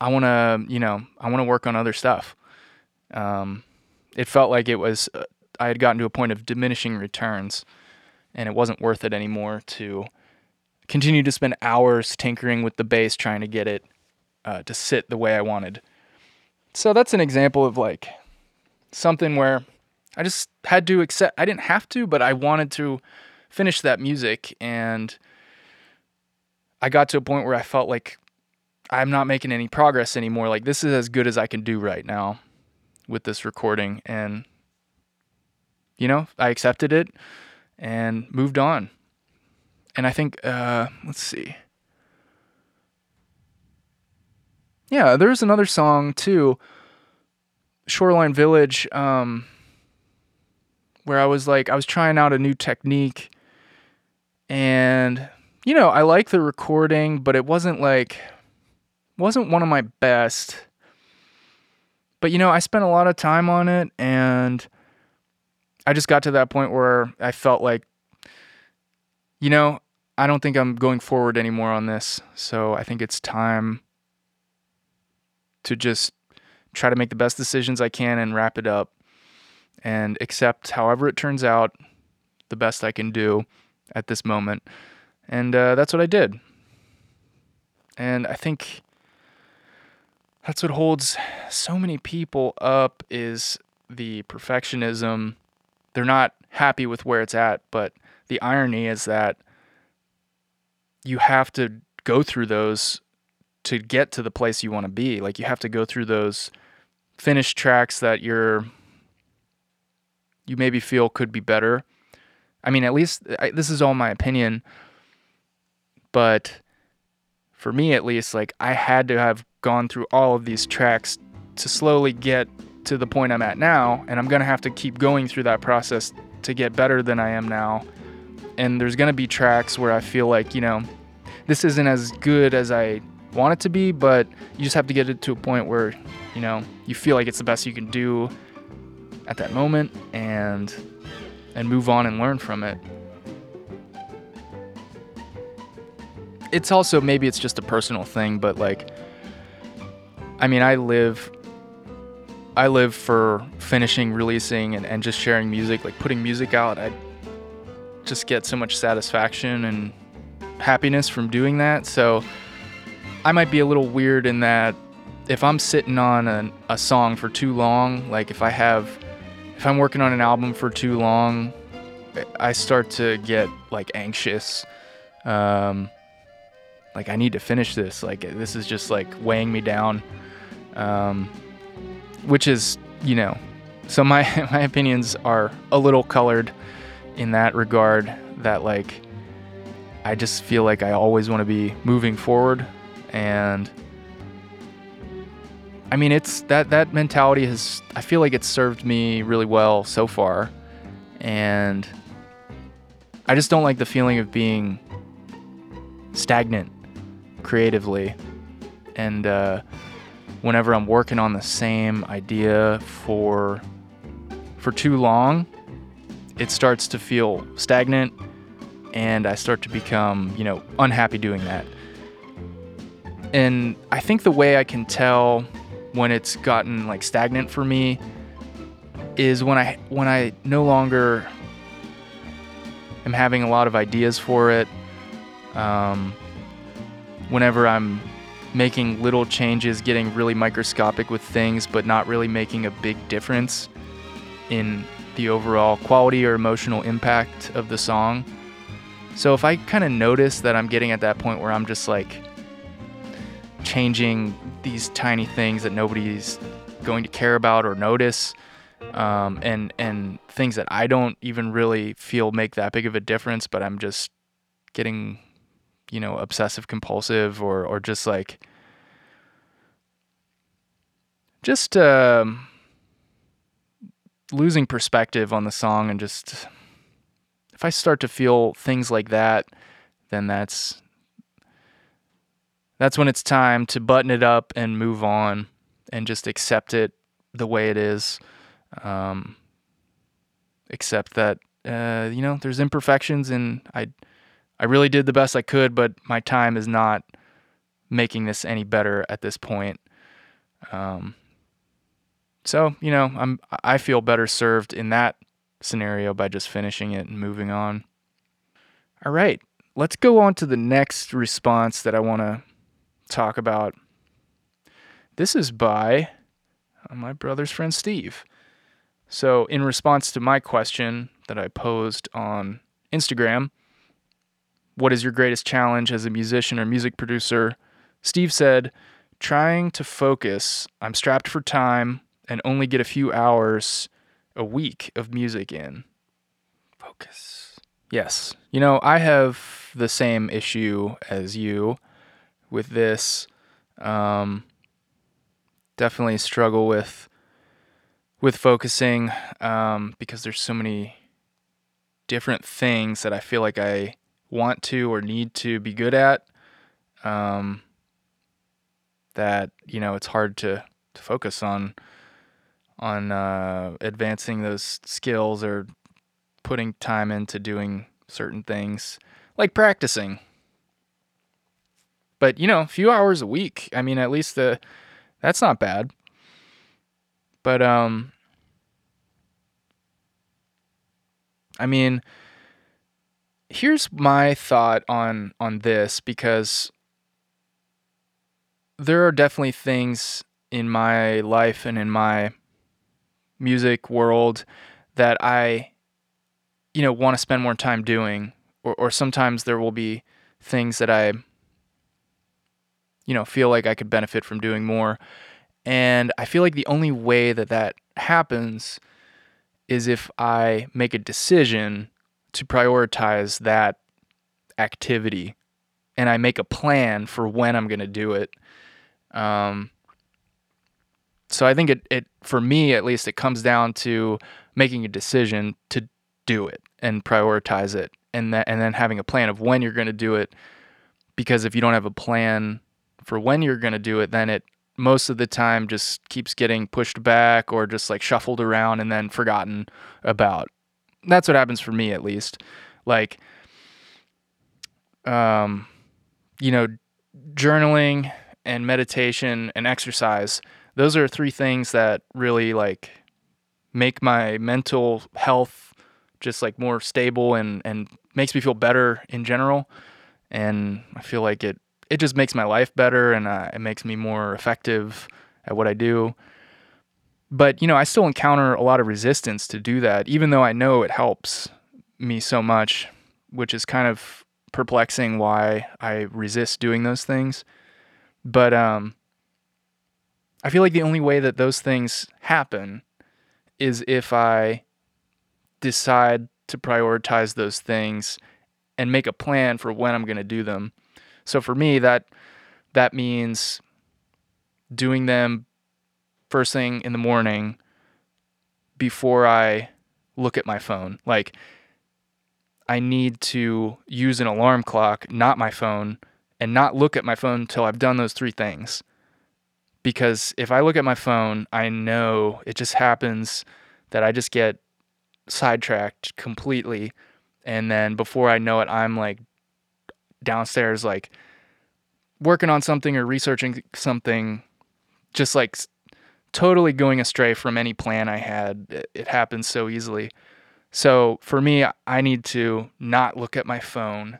I want to, you know, I want to work on other stuff. Um, it felt like it was uh, I had gotten to a point of diminishing returns and it wasn't worth it anymore to continue to spend hours tinkering with the bass trying to get it uh, to sit the way I wanted. So that's an example of like something where I just had to accept. I didn't have to, but I wanted to finish that music, and I got to a point where I felt like I'm not making any progress anymore. Like this is as good as I can do right now with this recording, and you know, I accepted it and moved on. And I think, uh, let's see. Yeah, there's another song too, Shoreline Village, um, where I was like, I was trying out a new technique, and you know, I like the recording, but it wasn't like, wasn't one of my best. But you know, I spent a lot of time on it, and I just got to that point where I felt like, you know, I don't think I'm going forward anymore on this. So I think it's time to just try to make the best decisions I can and wrap it up and accept however it turns out the best I can do at this moment. And uh, that's what I did. And I think that's what holds so many people up is the perfectionism. They're not happy with where it's at, but the irony is that you have to go through those to get to the place you want to be. Like you have to go through those finished tracks that you're you maybe feel could be better. I mean, at least I, this is all my opinion, but for me at least, like I had to have gone through all of these tracks to slowly get to the point I'm at now, and I'm gonna have to keep going through that process to get better than I am now. And there's gonna be tracks where I feel like, you know, this isn't as good as I want it to be, but you just have to get it to a point where, you know, you feel like it's the best you can do at that moment and and move on and learn from it. It's also maybe it's just a personal thing, but like I mean, I live I live for finishing, releasing and, and just sharing music, like putting music out. I just get so much satisfaction and happiness from doing that. So I might be a little weird in that if I'm sitting on a, a song for too long, like if I have, if I'm working on an album for too long, I start to get like anxious. Um, like I need to finish this. Like this is just like weighing me down. Um, which is, you know, so my my opinions are a little colored in that regard. That like I just feel like I always want to be moving forward and I mean it's that that mentality has I feel like it's served me really well so far and I just don't like the feeling of being stagnant creatively and uh, whenever I'm working on the same idea for for too long it starts to feel stagnant and I start to become you know unhappy doing that And I think the way I can tell when it's gotten like stagnant for me is when I when I no longer am having a lot of ideas for it. Um, whenever I'm making little changes, getting really microscopic with things, but not really making a big difference in the overall quality or emotional impact of the song. So if I kind of notice that I'm getting at that point where I'm just like changing these tiny things that nobody's going to care about or notice, um, and and things that I don't even really feel make that big of a difference, but I'm just getting, you know, obsessive compulsive or or just like just um, losing perspective on the song and just if I start to feel things like that, then that's that's when it's time to button it up and move on and just accept it the way it is. Um, accept that uh, you know there's imperfections and I I really did the best I could, but my time is not making this any better at this point. Um, so you know I'm I feel better served in that scenario by just finishing it and moving on. All right, let's go on to the next response that I want to talk about. This is by uh, my brother's friend Steve. So, in response to my question that I posed on Instagram, what is your greatest challenge as a musician or music producer? Steve said, trying to focus. I'm strapped for time and only get a few hours a week of music in. Focus. Yes. You know, I have the same issue as you with this. Um, definitely struggle with with focusing um, because there's so many different things that I feel like I want to or need to be good at. Um, that you know it's hard to to focus on on uh, advancing those skills or putting time into doing certain things like practicing. But you know, a few hours a week. I mean, at least the that's not bad. But um I mean, here's my thought on on this because there are definitely things in my life and in my music world that I, you know, want to spend more time doing, or, or sometimes there will be things that I, you know, feel like I could benefit from doing more. And I feel like the only way that that happens is if I make a decision to prioritize that activity and I make a plan for when I'm going to do it. Um, so I think it, it, for me at least, it comes down to making a decision to do it and prioritize it, and that, and then having a plan of when you're going to do it. Because if you don't have a plan for when you're going to do it, then it most of the time just keeps getting pushed back or just like shuffled around and then forgotten about. That's what happens for me at least. Like, um, you know, journaling and meditation and exercise those are three things that really like make my mental health just like more stable and and makes me feel better in general and i feel like it it just makes my life better and uh, it makes me more effective at what i do but you know i still encounter a lot of resistance to do that even though i know it helps me so much which is kind of perplexing why i resist doing those things but um I feel like the only way that those things happen is if I decide to prioritize those things and make a plan for when I'm going to do them. So for me that that means doing them first thing in the morning before I look at my phone. Like I need to use an alarm clock, not my phone, and not look at my phone until I've done those three things because if I look at my phone, I know it just happens that I just get sidetracked completely. And then before I know it, I'm like downstairs, like working on something or researching something, just like totally going astray from any plan I had. It, it happens so easily. So for me, I need to not look at my phone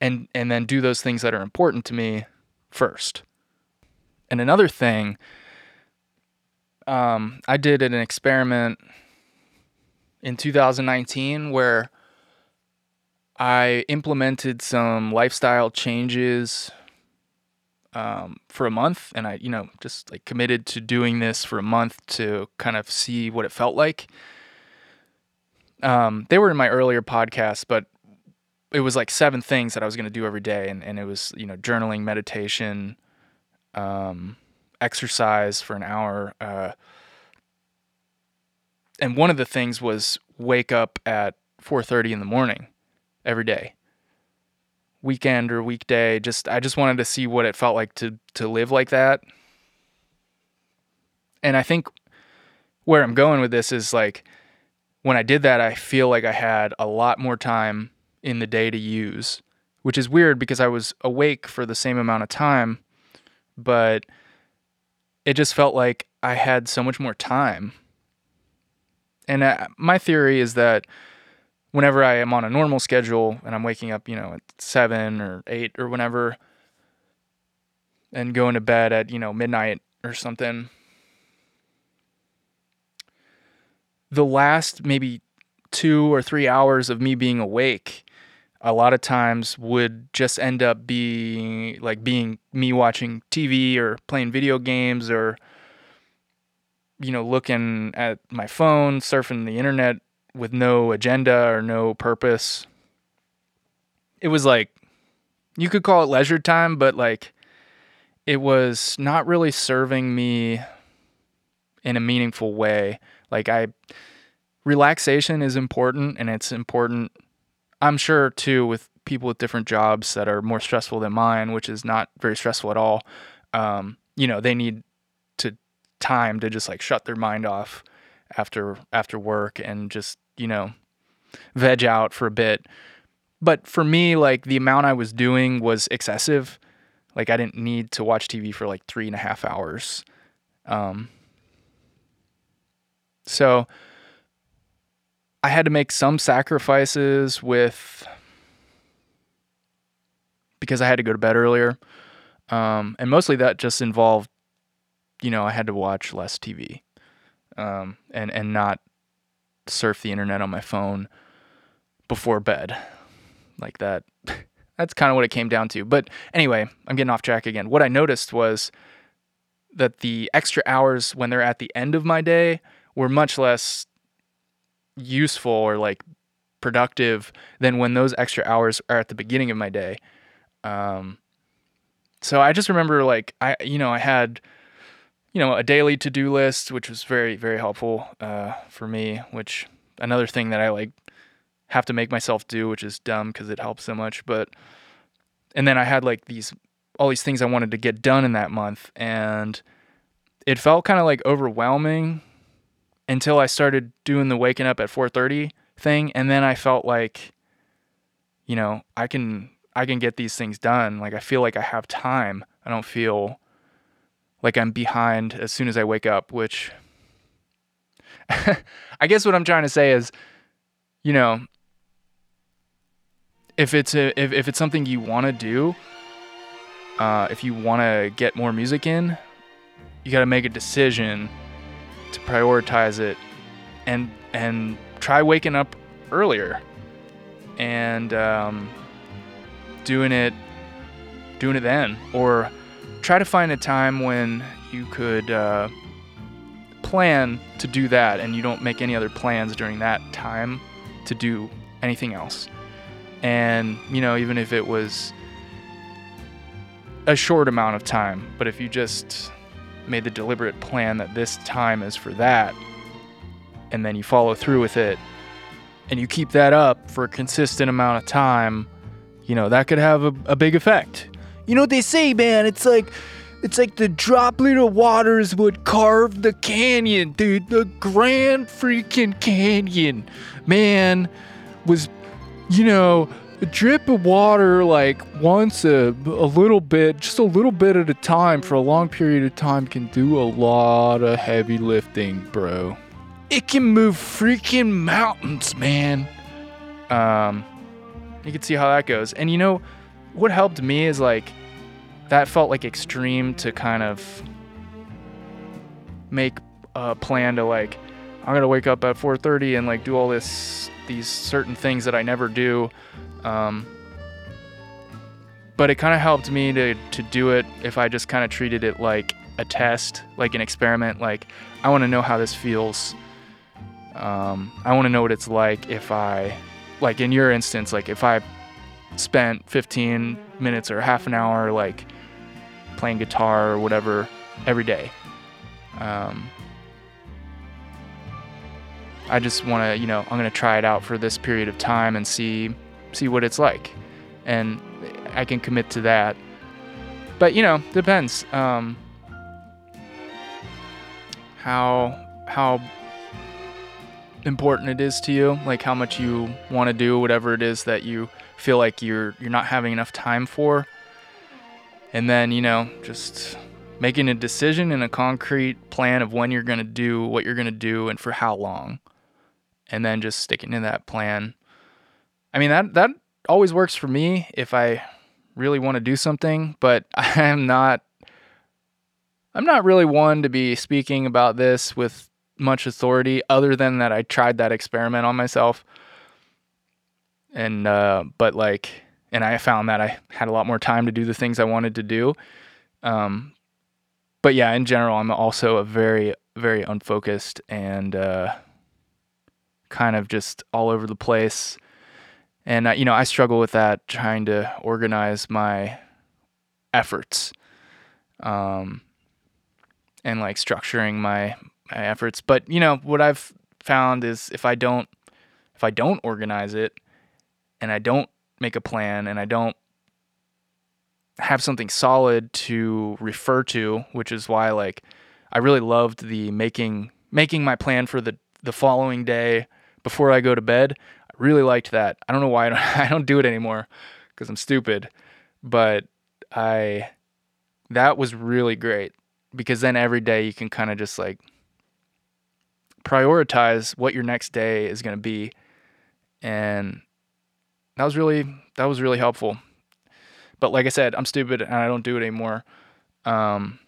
and and then do those things that are important to me first. And another thing, um, I did an experiment in 2019 where I implemented some lifestyle changes um, for a month, and I, you know, just like committed to doing this for a month to kind of see what it felt like. Um, they were in my earlier podcast, but it was like seven things that I was going to do every day, and, and it was you know journaling, meditation, um, exercise for an hour, uh, and one of the things was wake up at 4:30 in the morning every day weekend or weekday just I just wanted to see what it felt like to to live like that. And I think where I'm going with this is like when I did that I feel like I had a lot more time in the day to use which is weird because I was awake for the same amount of time but it just felt like I had so much more time. And uh, my theory is that whenever I am on a normal schedule and I'm waking up, you know, at seven or eight or whenever, and going to bed at, you know, midnight or something, the last maybe two or three hours of me being awake a lot of times would just end up being like being me watching TV or playing video games or you know looking at my phone surfing the internet with no agenda or no purpose. It was like you could call it leisure time, but like it was not really serving me in a meaningful way. Like I relaxation is important and it's important I'm sure too with people with different jobs that are more stressful than mine, which is not very stressful at all. Um, you know, they need to time to just like shut their mind off after after work and just you know, veg out for a bit. But for me, like the amount I was doing was excessive. Like I didn't need to watch TV for like three and a half hours. Um, so I had to make some sacrifices with because I had to go to bed earlier. Um, and mostly that just involved, you know, I had to watch less TV um, and and not surf the internet on my phone before bed. Like that. That's kind of what it came down to. But anyway, I'm getting off track again. What I noticed was that the extra hours when they're at the end of my day were much less useful or like productive than when those extra hours are at the beginning of my day. Um, so I just remember like I you know I had you know, a daily to do list, which was very, very helpful uh, for me. Which another thing that I like have to make myself do, which is dumb because it helps so much. But and then I had like these all these things I wanted to get done in that month, and it felt kind of like overwhelming until I started doing the waking up at 4:30 thing, and then I felt like, you know, I can I can get these things done. Like I feel like I have time. I don't feel like I'm behind as soon as I wake up, which I guess what I'm trying to say is, you know, if it's a if, if it's something you want to do, uh, if you want to get more music in, you got to make a decision to prioritize it, and and try waking up earlier, and um, doing it doing it then, or try to find a time when you could uh, plan to do that and you don't make any other plans during that time to do anything else. And, you know, even if it was a short amount of time, but if you just made the deliberate plan that this time is for that, and then you follow through with it, and you keep that up for a consistent amount of time, you know, that could have a, a big effect. You know what they say, man? It's like it's like the droplet of waters would carve the canyon, dude. The Grand freaking Canyon, man, was, you know, a drip of water like once a, a little bit, just a little bit at a time for a long period of time can do a lot of heavy lifting, bro. It can move freaking mountains, man. Um, you can see how that goes. And you know, what helped me is like that felt like extreme to kind of make a plan to like I'm gonna wake up at 4:30 and like do all this these certain things that I never do. Um, but it kind of helped me to to do it if I just kind of treated it like a test, like an experiment. Like I want to know how this feels. Um, I want to know what it's like if I, like in your instance, like if I spent 15 minutes or half an hour like playing guitar or whatever every day. Um, I just want to, you know, I'm going to try it out for this period of time and see see what it's like. And I can commit to that. But, you know, depends um, how how important it is to you, like how much you want to do whatever it is that you feel like you're you're not having enough time for. And then, you know, just making a decision and a concrete plan of when you're going to do what you're going to do and for how long and then just sticking to that plan. I mean that that always works for me if I really want to do something, but I am not I'm not really one to be speaking about this with much authority other than that I tried that experiment on myself. And uh but like and I found that I had a lot more time to do the things I wanted to do. Um but yeah, in general, I'm also a very very unfocused and uh kind of just all over the place. And, uh, you know, I struggle with that trying to organize my efforts um, and like structuring my, my efforts. But, you know, what I've found is if I don't, if I don't organize it and I don't make a plan and I don't have something solid to refer to, which is why like I really loved the making making my plan for the the following day before I go to bed. I really liked that. I don't know why I don't, I don't do it anymore because I'm stupid, but I that was really great because then every day you can kind of just like prioritize what your next day is going to be and that was really that was really helpful but like i said i'm stupid and i don't do it anymore um,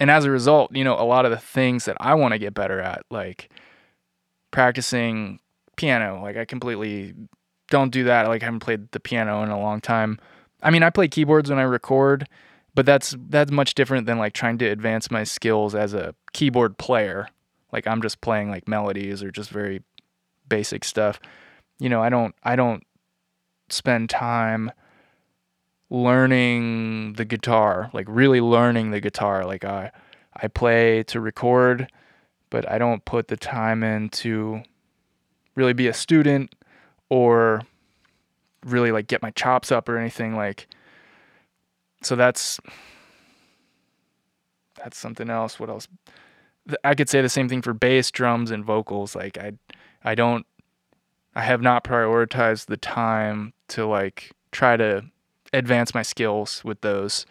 and as a result you know a lot of the things that i want to get better at like practicing piano. Like I completely don't do that. Like I haven't played the piano in a long time. I mean, I play keyboards when I record, but that's that's much different than like trying to advance my skills as a keyboard player. Like I'm just playing like melodies or just very basic stuff. You know, I don't I don't spend time learning the guitar, like really learning the guitar. Like I I play to record but I don't put the time in to really be a student or really like get my chops up or anything like so that's that's something else. What else? I could say the same thing for bass drums and vocals. Like i i don't i have not prioritized the time to like try to advance my skills with those.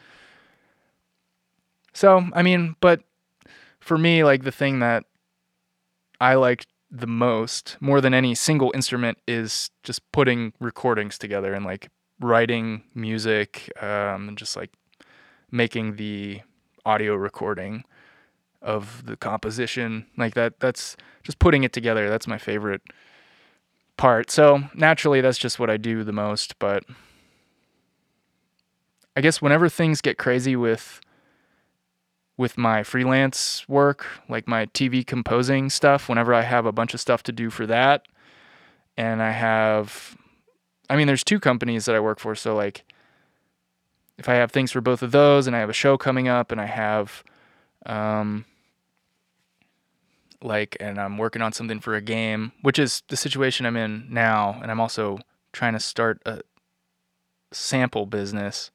So i mean but for me like the thing that I like the most, more than any single instrument, is just putting recordings together and like writing music um, and just like making the audio recording of the composition. Like that that's just putting it together that's my favorite part so naturally that's just what i do the most but i guess whenever things get crazy with with my freelance work, like my TV composing stuff, whenever I have a bunch of stuff to do for that, and I have, I mean, there's two companies that I work for. So, like, if I have things for both of those and I have a show coming up and I have, um, like, and I'm working on something for a game, which is the situation I'm in now, and I'm also trying to start a sample business.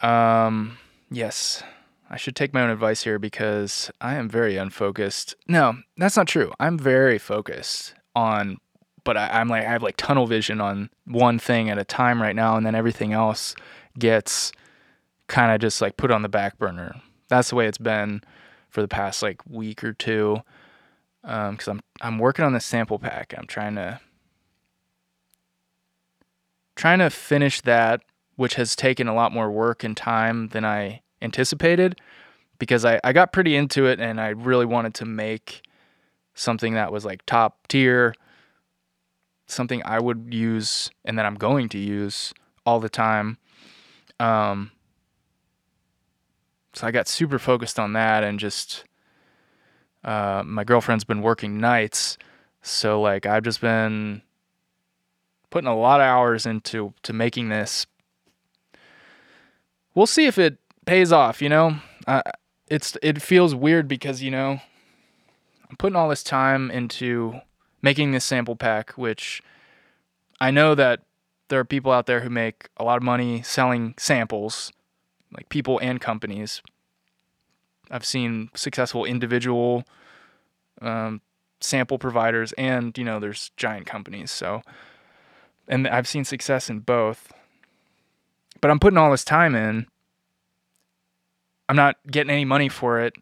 Um, Yes. I should take my own advice here because I am very unfocused. No, that's not true. I'm very focused on but I, I'm like I have like tunnel vision on one thing at a time right now, and then everything else gets kind of just like put on the back burner. That's the way it's been for the past like week or two. Um, cause I'm, I'm working on this sample pack. I'm trying to, trying to finish that, which has taken a lot more work and time than I anticipated because I, I got pretty into it and I really wanted to make something that was like top tier, something I would use and that I'm going to use all the time. Um, so I got super focused on that and just uh, my girlfriend's been working nights, so like I've just been putting a lot of hours into to making this. We'll see if it pays off. You know, uh, it's it feels weird because you know I'm putting all this time into making this sample pack, which I know that there are people out there who make a lot of money selling samples, like people and companies. I've seen successful individual um, sample providers, and you know, there's giant companies. So, and I've seen success in both. But I'm putting all this time in. I'm not getting any money for it.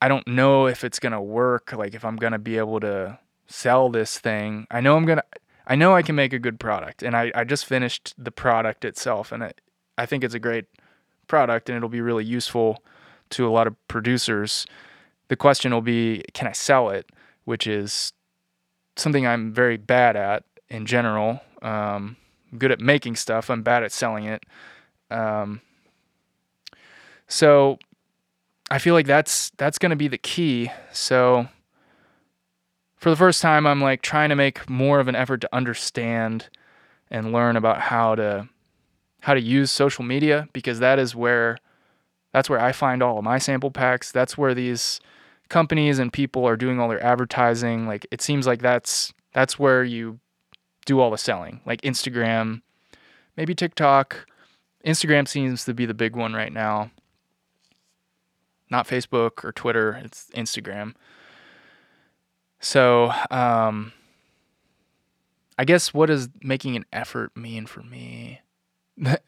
I don't know if it's gonna work. Like if I'm gonna be able to sell this thing. I know I'm gonna. I know I can make a good product, and I, I just finished the product itself, and I, I think it's a great product, and it'll be really useful to a lot of producers. The question will be, can I sell it? Which is something I'm very bad at in general. Um, I'm good at making stuff. I'm bad at selling it. Um, so I feel like that's that's going to be the key. So for the first time, I'm like trying to make more of an effort to understand and learn about how to how to use social media because that is where that's where I find all of my sample packs. That's where these companies and people are doing all their advertising. Like it seems like that's that's where you do all the selling. Like Instagram, maybe TikTok. Instagram seems to be the big one right now. Not Facebook or Twitter, it's Instagram. So, um, I guess what does making an effort mean for me?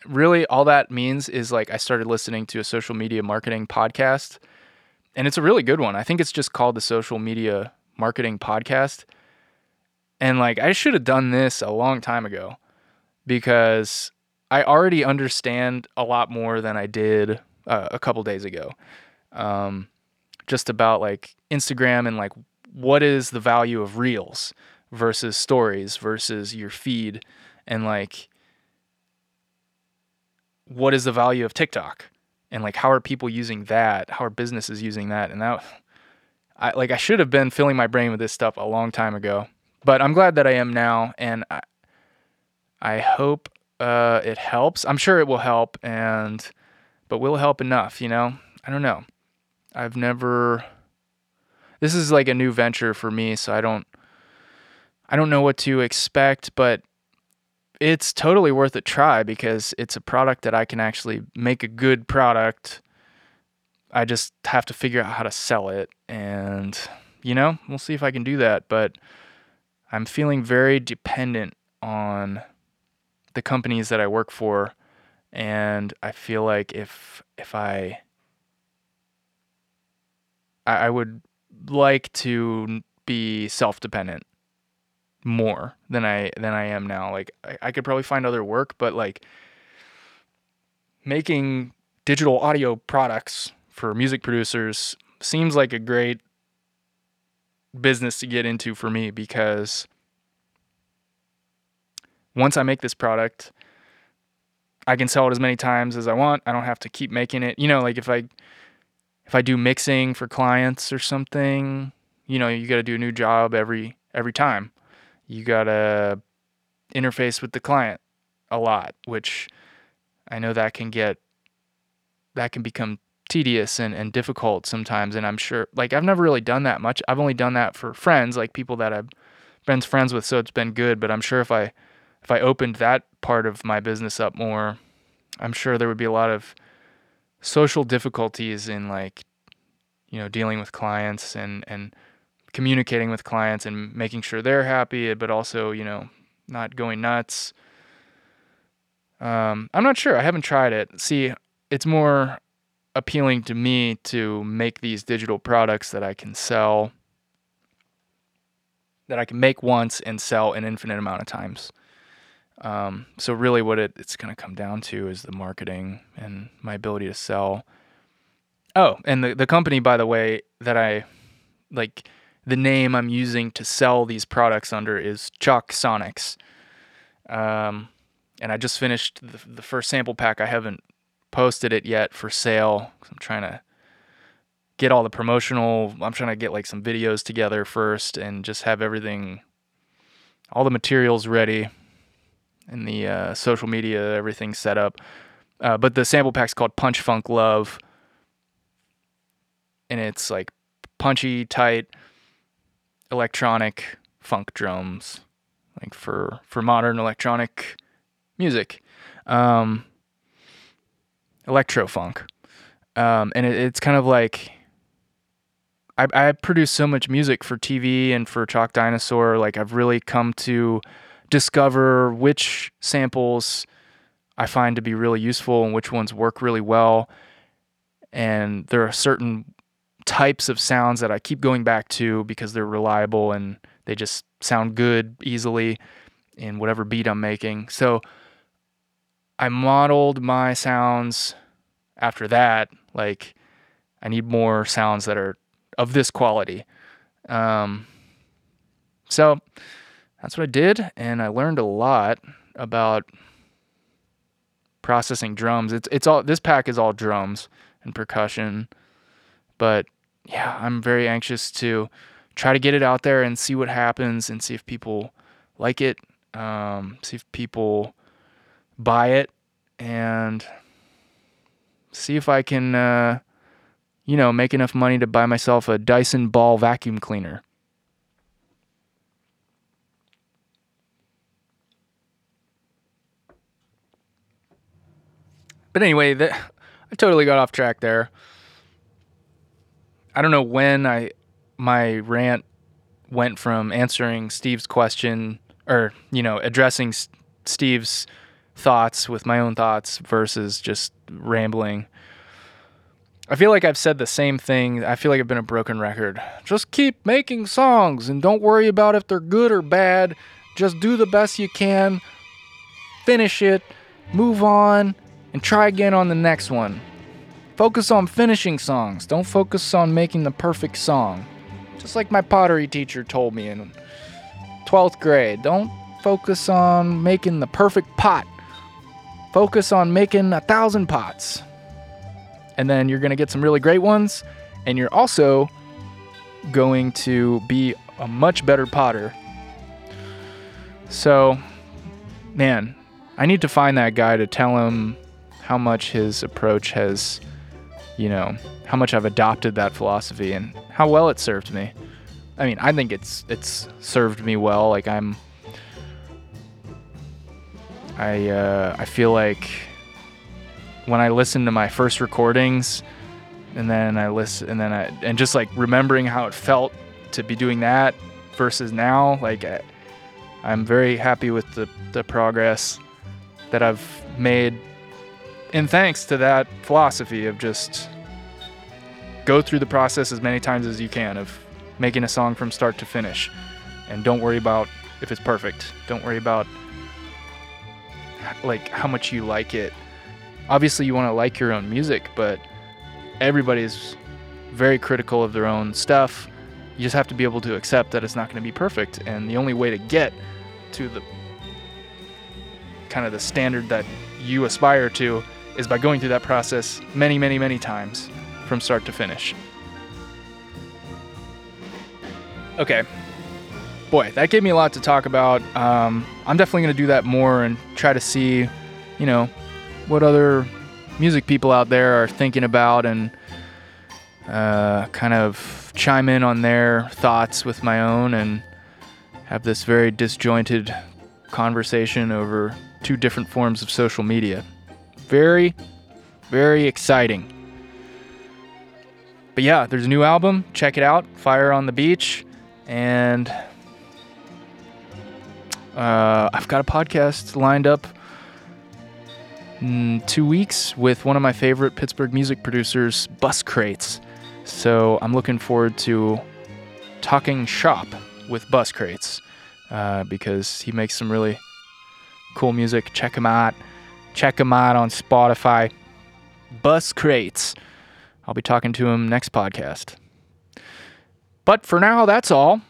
Really, all that means is like I started listening to a social media marketing podcast, and it's a really good one. I think it's just called the Social Media Marketing Podcast. And like, I should have done this a long time ago because I already understand a lot more than I did uh, a couple days ago. Um, just about like Instagram and like what is the value of reels versus stories versus your feed and like what is the value of TikTok and like how are people using that? How are businesses using that? And that I like I should have been filling my brain with this stuff a long time ago. But I'm glad that I am now and I I hope uh, it helps. I'm sure it will help and but will help enough, you know? I don't know. I've never this is like a new venture for me, so I don't I don't know what to expect, but it's totally worth a try because it's a product that I can actually make a good product. I just have to figure out how to sell it and you know, we'll see if I can do that, but I'm feeling very dependent on the companies that I work for and I feel like if if I I, I would like to be self-dependent more than I than I am now. Like I, I could probably find other work, but like making digital audio products for music producers seems like a great business to get into for me because once I make this product, I can sell it as many times as I want. I don't have to keep making it. You know, like if I if I do mixing for clients or something, you know, you got to do a new job every every time you got to interface with the client a lot, which I know that can get that can become tedious and, and difficult sometimes and I'm sure like I've never really done that much. I've only done that for friends, like people that I've been friends with, so it's been good. But I'm sure if I if I opened that part of my business up more, I'm sure there would be a lot of social difficulties in like, you know, dealing with clients and and communicating with clients and making sure they're happy, but also, you know, not going nuts. Um, I'm not sure. I haven't tried it. See, it's more appealing to me to make these digital products that I can sell, that I can make once and sell an infinite amount of times. Um, so really, what it, it's going to come down to is the marketing and my ability to sell. Oh, and the the company, by the way, that I like the name I'm using to sell these products under is Chalk Sonics. Um, and I just finished the, the first sample pack. I haven't posted it yet for sale. I'm trying to get all the promotional. I'm trying to get like some videos together first and just have everything, all the materials ready, and the uh, social media, everything set up. Uh, but the sample pack's called Punch Funk Love, and it's like punchy, tight, electronic funk drums, like for for modern electronic music, um, electro funk, um, and it, it's kind of like I, I produce so much music for TV and for Chalk Dinosaur. Like I've really come to discover which samples I find to be really useful and which ones work really well. And there are certain types of sounds that I keep going back to because they're reliable and they just sound good easily in whatever beat I'm making. So I modeled my sounds after that. Like, I need more sounds that are of this quality. Um, so that's what I did, and I learned a lot about processing drums. It's it's all this pack is all drums and percussion, but yeah, I'm very anxious to try to get it out there and see what happens and see if people like it, um, see if people buy it, and see if I can, uh, you know, make enough money to buy myself a Dyson ball vacuum cleaner. But anyway, that I totally got off track there. I don't know when I my rant went from answering Steve's question or you know addressing S- Steve's thoughts with my own thoughts versus just rambling. I feel like I've said the same thing. I feel like I've been a broken record. Just keep making songs and don't worry about if they're good or bad. Just do the best you can. Finish it, move on, and try again on the next one. Focus on finishing songs. Don't focus on making the perfect song. Just like my pottery teacher told me in 12th grade. Don't focus on making the perfect pot. Focus on making a thousand pots. And then you're going to get some really great ones. And you're also going to be a much better potter. So, man, I need to find that guy to tell him how much his approach has, you know, how much I've adopted that philosophy and how well it served me. I mean, I think it's it's served me well. Like I'm, I uh, I feel like when I listen to my first recordings, and then I listen, and then I and just like remembering how it felt to be doing that versus now, like I, I'm very happy with the the progress that I've made and thanks to that philosophy of just go through the process as many times as you can of making a song from start to finish. And don't worry about if it's perfect. Don't worry about like how much you like it. Obviously you want to like your own music but everybody's very critical of their own stuff. You just have to be able to accept that it's not going to be perfect. And the only way to get to the kind of the standard that you aspire to is by going through that process many, many, many times from start to finish. Okay. Boy, that gave me a lot to talk about. Um, I'm definitely going to do that more and try to see, you know, what other music people out there are thinking about and uh, kind of chime in on their thoughts with my own and have this very disjointed conversation over two different forms of social media. Very, very exciting. But yeah, there's a new album. Check it out. Fire on the Beach. And uh, I've got a podcast lined up in two weeks with one of my favorite Pittsburgh music producers, Buscrates. So I'm looking forward to talking shop with Buscrates uh, because he makes some really cool music. Check him out. Check him out on Spotify. Buscrates. I'll be talking to him next podcast. But for now, that's all.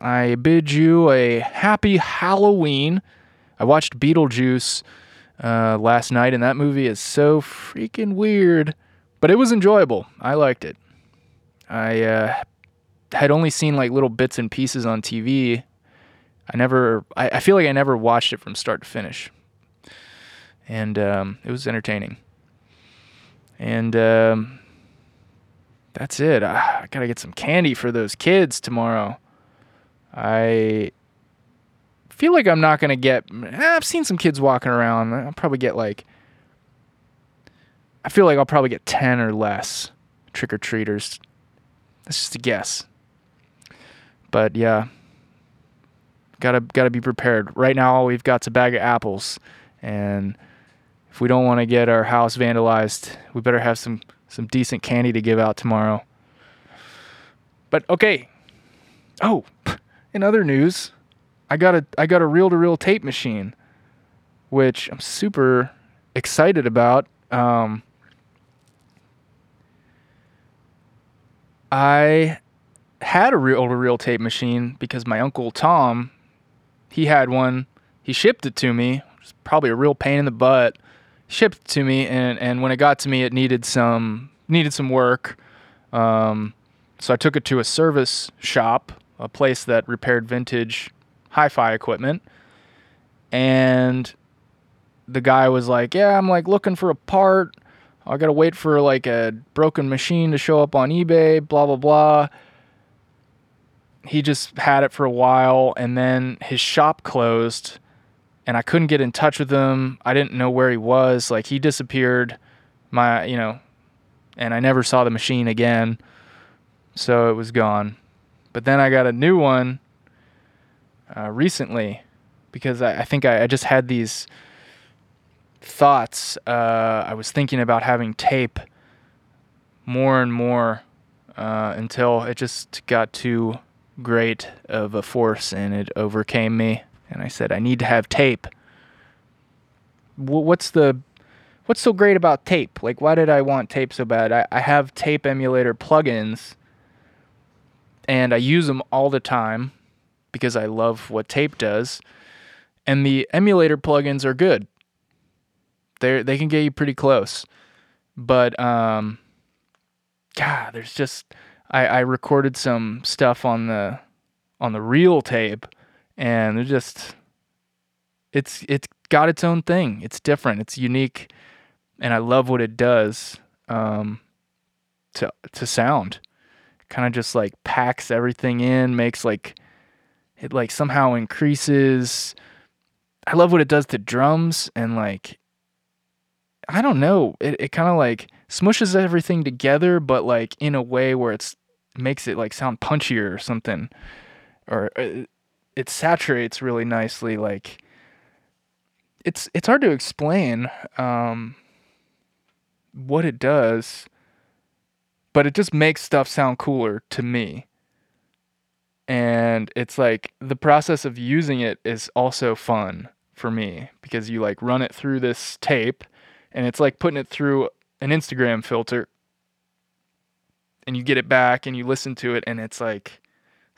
I bid you a happy Halloween. I watched Beetlejuice uh, last night, and that movie is so freaking weird, but it was enjoyable. I liked it. I uh, had only seen like little bits and pieces on TV. I never, I, I feel like I never watched it from start to finish, and um, it was entertaining. And um, that's it. I, I gotta get some candy for those kids tomorrow. I feel like I'm not gonna get. eh, I've seen some kids walking around. I'll probably get like. I feel like I'll probably get ten or less trick or treaters. That's just a guess. But yeah, gotta gotta be prepared. Right now, all we've got's a bag of apples, and if we don't want to get our house vandalized, we better have some some decent candy to give out tomorrow. But okay. Oh, in other news, I got a I got a reel-to-reel tape machine, which I'm super excited about. Um, I had a reel-to-reel tape machine because my uncle Tom, he had one. He shipped it to me. It was probably a real pain in the butt. Shipped to me, and and when it got to me, it needed some needed some work. Um, so I took it to a service shop, a place that repaired vintage hi-fi equipment, and the guy was like, "Yeah, I'm like looking for a part. I gotta wait for like a broken machine to show up on eBay. Blah blah blah." He just had it for a while, and then his shop closed, and I couldn't get in touch with him. I didn't know where he was. Like he disappeared. My, you know, and I never saw the machine again. So it was gone. But then I got a new one uh, recently because I, I think I, I just had these thoughts. Uh, I was thinking about having tape more and more uh, until it just got too great of a force and it overcame me. And I said, I need to have tape. Wh- What's the what's so great about tape? Like, why did I want tape so bad? I, I have tape emulator plugins and I use them all the time because I love what tape does. And the emulator plugins are good. They they can get you pretty close. But um God, there's just I, I recorded some stuff on the on the real tape and they're just it's it's got its own thing. It's different. It's unique and I love what it does um to to sound kind of just like packs everything in, makes like it like somehow increases. I love what it does to drums and like I don't know, it it kind of like smushes everything together but like in a way where it's makes it like sound punchier or something or uh, it saturates really nicely like it's it's hard to explain um what it does but it just makes stuff sound cooler to me. And it's like the process of using it is also fun for me because you like run it through this tape and it's like putting it through an Instagram filter and you get it back and you listen to it and it's like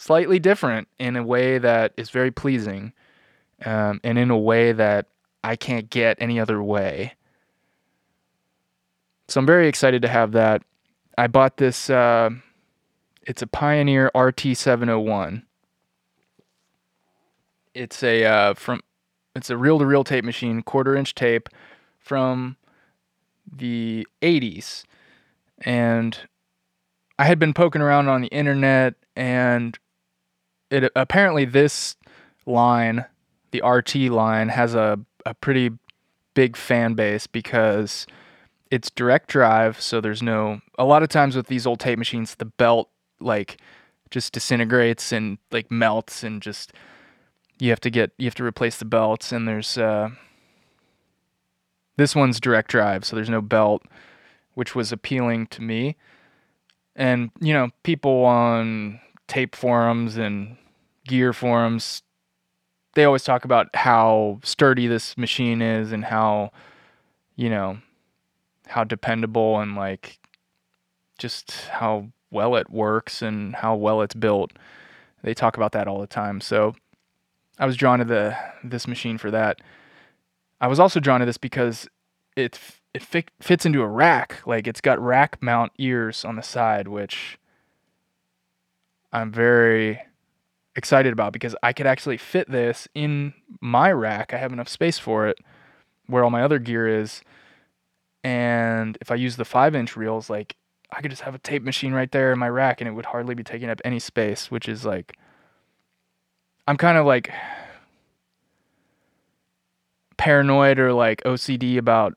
slightly different in a way that is very pleasing um, and in a way that I can't get any other way. So I'm very excited to have that. I bought this. Uh, it's a Pioneer RT701. It's a uh, from. It's a reel-to-reel tape machine, quarter-inch tape, from the 80s, and I had been poking around on the internet, and it apparently this line, the RT line, has a a pretty big fan base because it's direct drive, so there's no. A lot of times with these old tape machines, the belt like just disintegrates and like melts and just you have to get you have to replace the belts and there's uh this one's direct drive so there's no belt which was appealing to me and you know people on tape forums and gear forums they always talk about how sturdy this machine is and how you know how dependable and like just how well it works and how well it's built. They talk about that all the time. So I was drawn to the this machine for that. I was also drawn to this because it it fit, fits into a rack. Like it's got rack mount ears on the side, which I'm very excited about because I could actually fit this in my rack. I have enough space for it where all my other gear is. And if I use the five inch reels, like I could just have a tape machine right there in my rack and it would hardly be taking up any space, which is like, I'm kind of like paranoid or like OCD about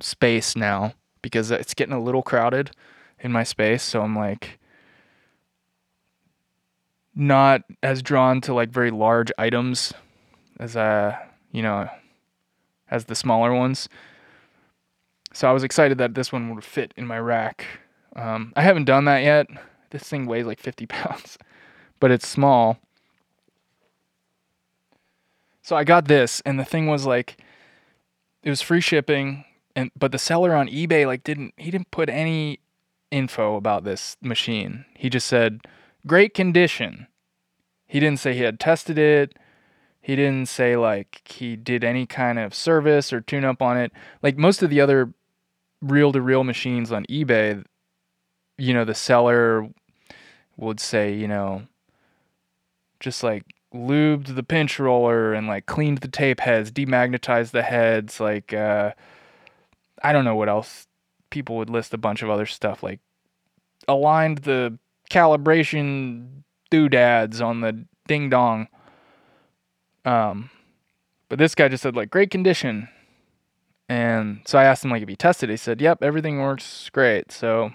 space now because it's getting a little crowded in my space. So I'm like, not as drawn to like very large items as uh you know as the smaller ones. So i was excited that this one would fit in my rack. Um, i haven't done that yet. This thing weighs like 50 pounds but it's small. So i got this and the thing was like it was free shipping and but the seller on ebay like didn't he didn't put any info about this machine. He just said great condition. He didn't say he had tested it. He didn't say like he did any kind of service or tune up on it. Like most of the other reel to reel machines on eBay, you know, the seller would say, you know, just like lubed the pinch roller and like cleaned the tape heads, demagnetized the heads, like uh I don't know what else people would list a bunch of other stuff like aligned the calibration doodads on the ding dong. Um, but this guy just said like great condition, and so I asked him like if he tested. He said, "Yep, everything works great." So,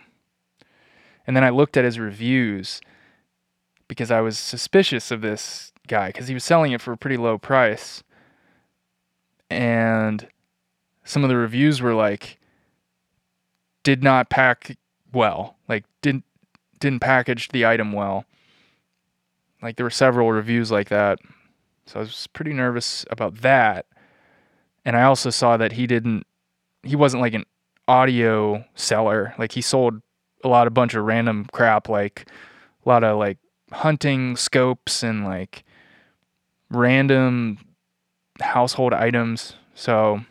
and then I looked at his reviews because I was suspicious of this guy because he was selling it for a pretty low price, and some of the reviews were like did not pack well, like didn't didn't package the item well. Like there were several reviews like that. So I was pretty nervous about that. And I also saw that he didn't he wasn't like an audio seller. Like he sold a lot of bunch of random crap like a lot of like hunting scopes and like random household items. So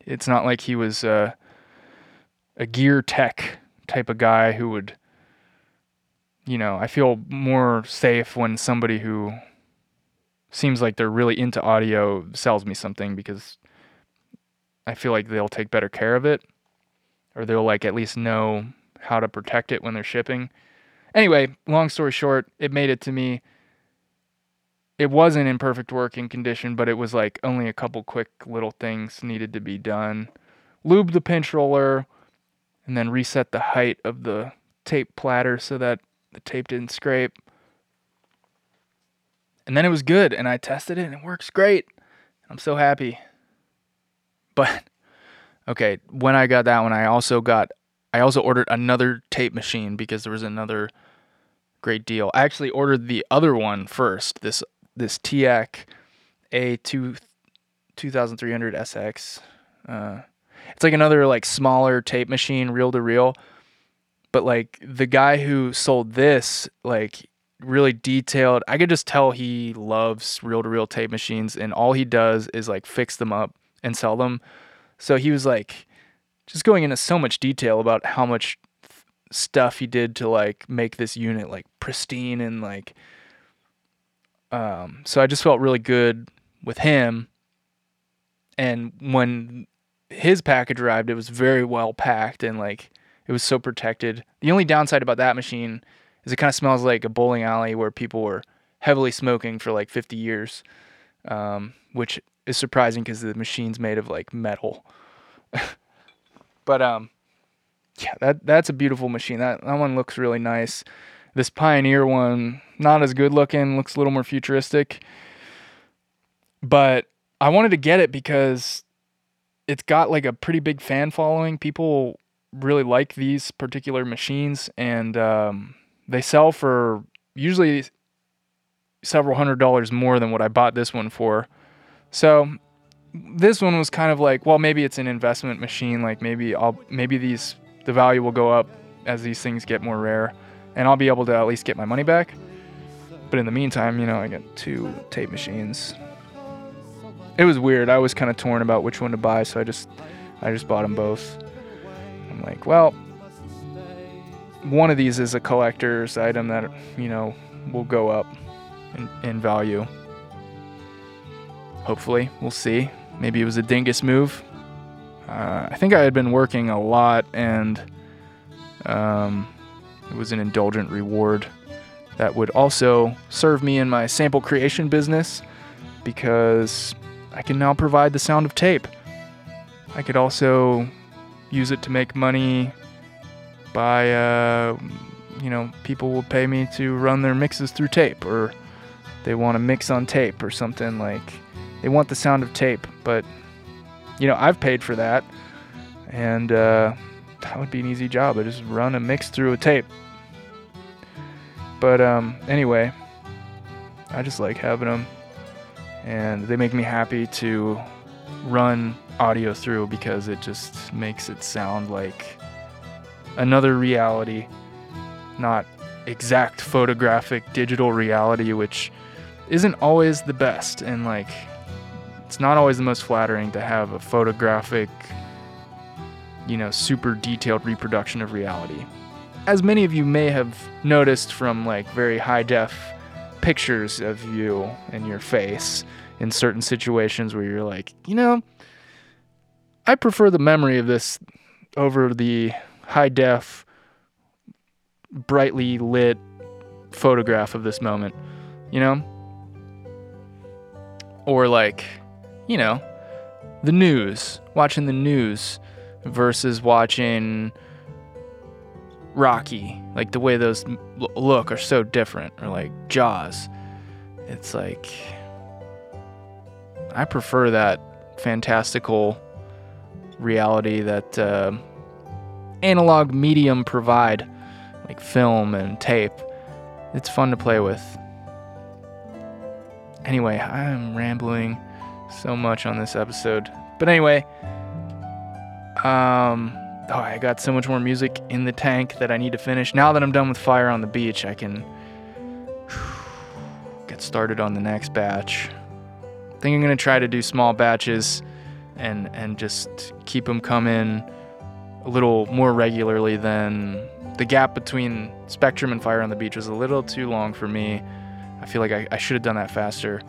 it's not like he was uh, a gear tech type of guy who would you know, I feel more safe when somebody who seems like they're really into audio sells me something because I feel like they'll take better care of it or they'll like at least know how to protect it when they're shipping. Anyway, long story short, it made it to me. It wasn't in perfect working condition, but it was like only a couple quick little things needed to be done. Lube the pinch roller and then reset the height of the tape platter so that the tape didn't scrape. And then it was good, and I tested it, and it works great. I'm so happy. But okay, when I got that one, I also got I also ordered another tape machine because there was another great deal. I actually ordered the other one first. This this TEAC A2 2300 SX. Uh, it's like another like smaller tape machine, reel to reel but like the guy who sold this like really detailed i could just tell he loves reel to reel tape machines and all he does is like fix them up and sell them. So he was like just going into so much detail about how much stuff he did to like make this unit like pristine and like um so i just felt really good with him. And when his package arrived it was very well packed and like it was so protected. The only downside about that machine is it kind of smells like a bowling alley where people were heavily smoking for like 50 years, um, which is surprising because the machine's made of like metal. but um, yeah, that that's a beautiful machine. That that one looks really nice. This Pioneer one, not as good looking, looks a little more futuristic. But I wanted to get it because it's got like a pretty big fan following. People really like these particular machines, and um, they sell for usually several hundred dollars more than what I bought this one for. So this one was kind of like, well, maybe it's an investment machine. Like maybe I'll maybe these the value will go up as these things get more rare, and I'll be able to at least get my money back. But in the meantime, you know, I got two tape machines. It was weird. I was kind of torn about which one to buy, so I just I just bought them both. I'm like, well, one of these is a collector's item that you know will go up in, in value. Hopefully, we'll see. Maybe it was a dingus move. Uh, I think I had been working a lot, and um, it was an indulgent reward that would also serve me in my sample creation business because I can now provide the sound of tape. I could also use it to make money by, uh, you know, people will pay me to run their mixes through tape, or they want to mix on tape or something like. They want the sound of tape, but you know, I've paid for that, and uh, that would be an easy job. I just run a mix through a tape. But um, anyway, I just like having them, and they make me happy to run audio through because it just makes it sound like another reality, not exact photographic digital reality, which isn't always the best. And like, it's not always the most flattering to have a photographic, you know, super detailed reproduction of reality. As many of you may have noticed from like very high def pictures of you and your face in certain situations where you're like, you know, I prefer the memory of this over the high def, brightly lit photograph of this moment, you know? Or like, you know, the news, watching the news versus watching Rocky. Like the way those look are so different, or like Jaws. It's like, I prefer that fantastical reality that uh, analog medium provide, like film and tape. It's fun to play with. Anyway, I'm rambling so much on this episode. But anyway, um, oh, I got so much more music in the tank that I need to finish. Now that I'm done with Fire on the Beach, I can get started on the next batch. I think I'm gonna try to do small batches and and just keep them coming a little more regularly than the gap between Spectrum and Fire on the Beach was a little too long for me. I feel like I, I should have done that faster.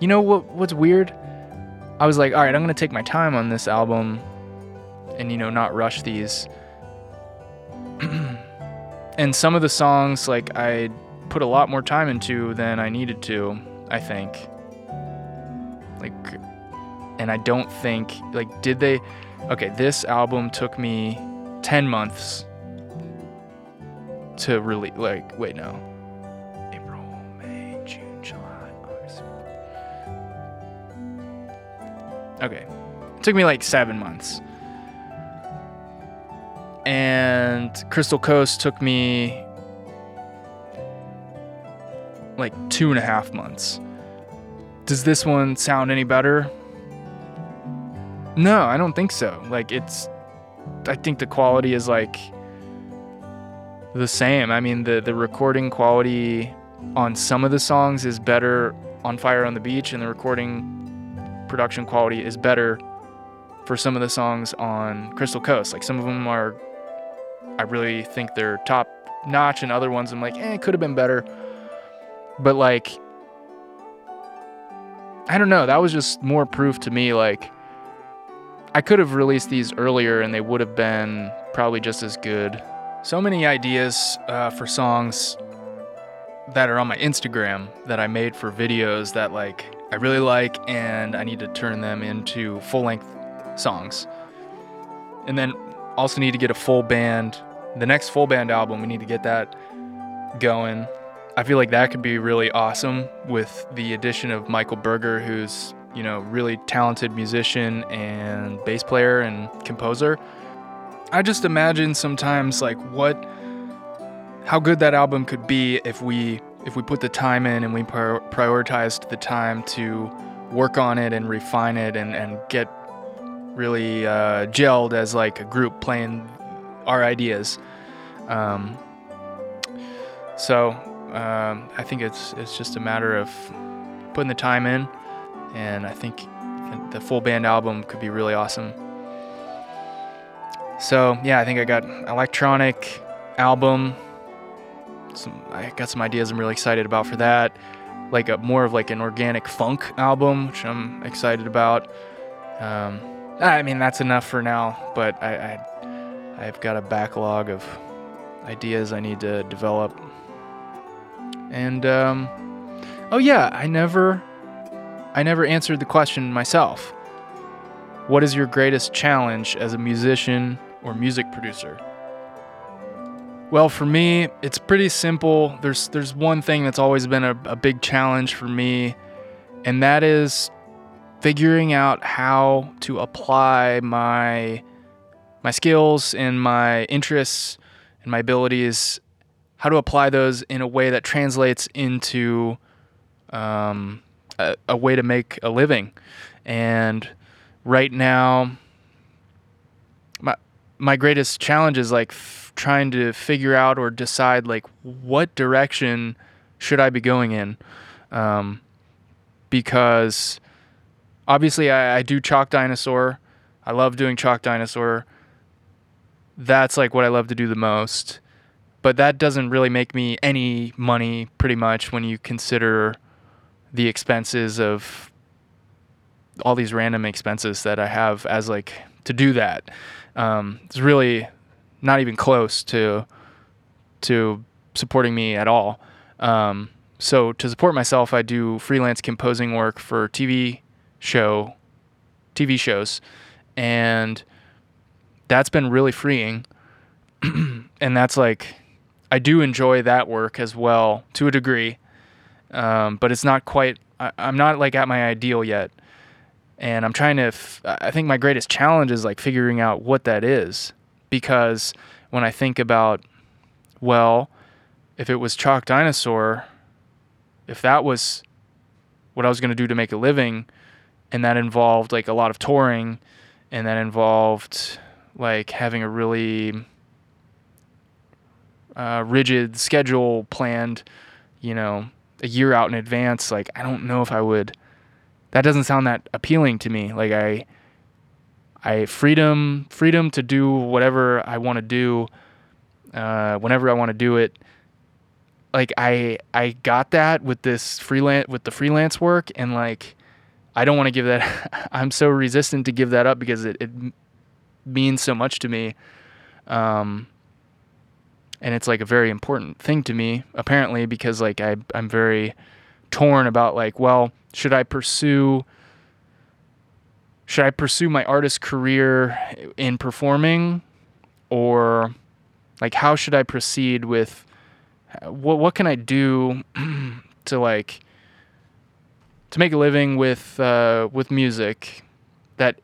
You know what what's weird? I was like, all right, I'm gonna take my time on this album and you know not rush these. and some of the songs like I put a lot more time into than I needed to, I think. Like and I don't think like did they okay, this album took me 10 months to really like wait no. April, May, June, July, August. Okay. It took me like 7 months. And Crystal Coast took me like two and a half months. Does this one sound any better? No, I don't think so. Like it's I think the quality is like the same. I mean the the recording quality on some of the songs is better on Fire on the Beach and the recording production quality is better for some of the songs on Crystal Coast. Like some of them are I really think they're top notch and other ones I'm like, "Eh, it could have been better." But like I don't know, that was just more proof to me like I could have released these earlier and they would have been probably just as good. So many ideas uh, for songs that are on my Instagram that I made for videos that like I really like and I need to turn them into full length songs. And then also need to get a full band the next full band album, we need to get that going. I feel like that could be really awesome with the addition of Michael Berger, who's, you know, really talented musician and bass player and composer. I just imagine sometimes like what how good that album could be if we if we put the time in and we prioritized the time to work on it and refine it and, and get really uh, gelled as like a group playing our ideas. Um, so um, I think it's it's just a matter of putting the time in, and I think the full band album could be really awesome. So yeah, I think I got electronic album. Some I got some ideas I'm really excited about for that. Like a more of like an organic funk album, which I'm excited about. Um, I mean that's enough for now, but I, I I've got a backlog of ideas I need to develop. And um, oh yeah, I never I never answered the question myself. What is your greatest challenge as a musician or music producer? Well, for me, it's pretty simple. There's there's one thing that's always been a, a big challenge for me, and that is figuring out how to apply my my skills and my interests and my abilities, how to apply those in a way that translates into um, a, way to make a living. And right now, my greatest challenge is like f- trying to figure out or decide like what direction should I be going in, um, because obviously I, I do chalk dinosaur. I love doing chalk dinosaur. That's like what I love to do the most. But that doesn't really make me any money pretty much when you consider the expenses of all these random expenses that I have as like to do that um, it's really not even close to to supporting me at all. Um, so to support myself, I do freelance composing work for TV show TV shows, and that's been really freeing. and that's like I do enjoy that work as well to a degree, um, but it's not quite. I, I'm not like at my ideal yet and I'm trying to. F- I think my greatest challenge is like figuring out what that is, because when I think about, well, if it was Chalk Dinosaur, if that was what I was going to do to make a living, and that involved like a lot of touring, and that involved like having a really uh, rigid schedule planned, you know, a year out in advance. Like I don't know if I would that doesn't sound that appealing to me. Like I I freedom freedom to do whatever I want to do uh, whenever I want to do it. Like I I got that with this freelance with the freelance work and like I don't want to give that I'm so resistant to give that up because it, it means so much to me. Um, and it's like a very important thing to me apparently because like I I'm very torn about like well should I pursue should I pursue my artist career in performing? Or like how should I proceed with what what can I do to like to make a living with uh, with music that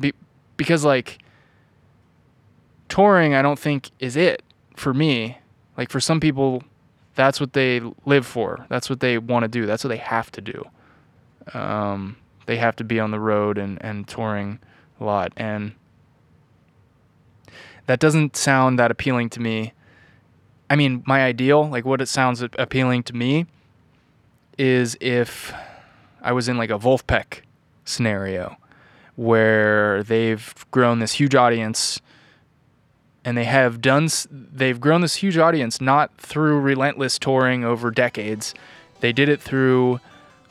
be, because like touring I don't think is it for me like for some people that's what they live for that's what they want to do that's what they have to do um, they have to be on the road and, and touring a lot. And that doesn't sound that appealing to me. I mean, my ideal, like what it sounds appealing to me, is if I was in like a Vulfpeck scenario where they've grown this huge audience and they have done they've grown this huge audience not through relentless touring over decades they did it through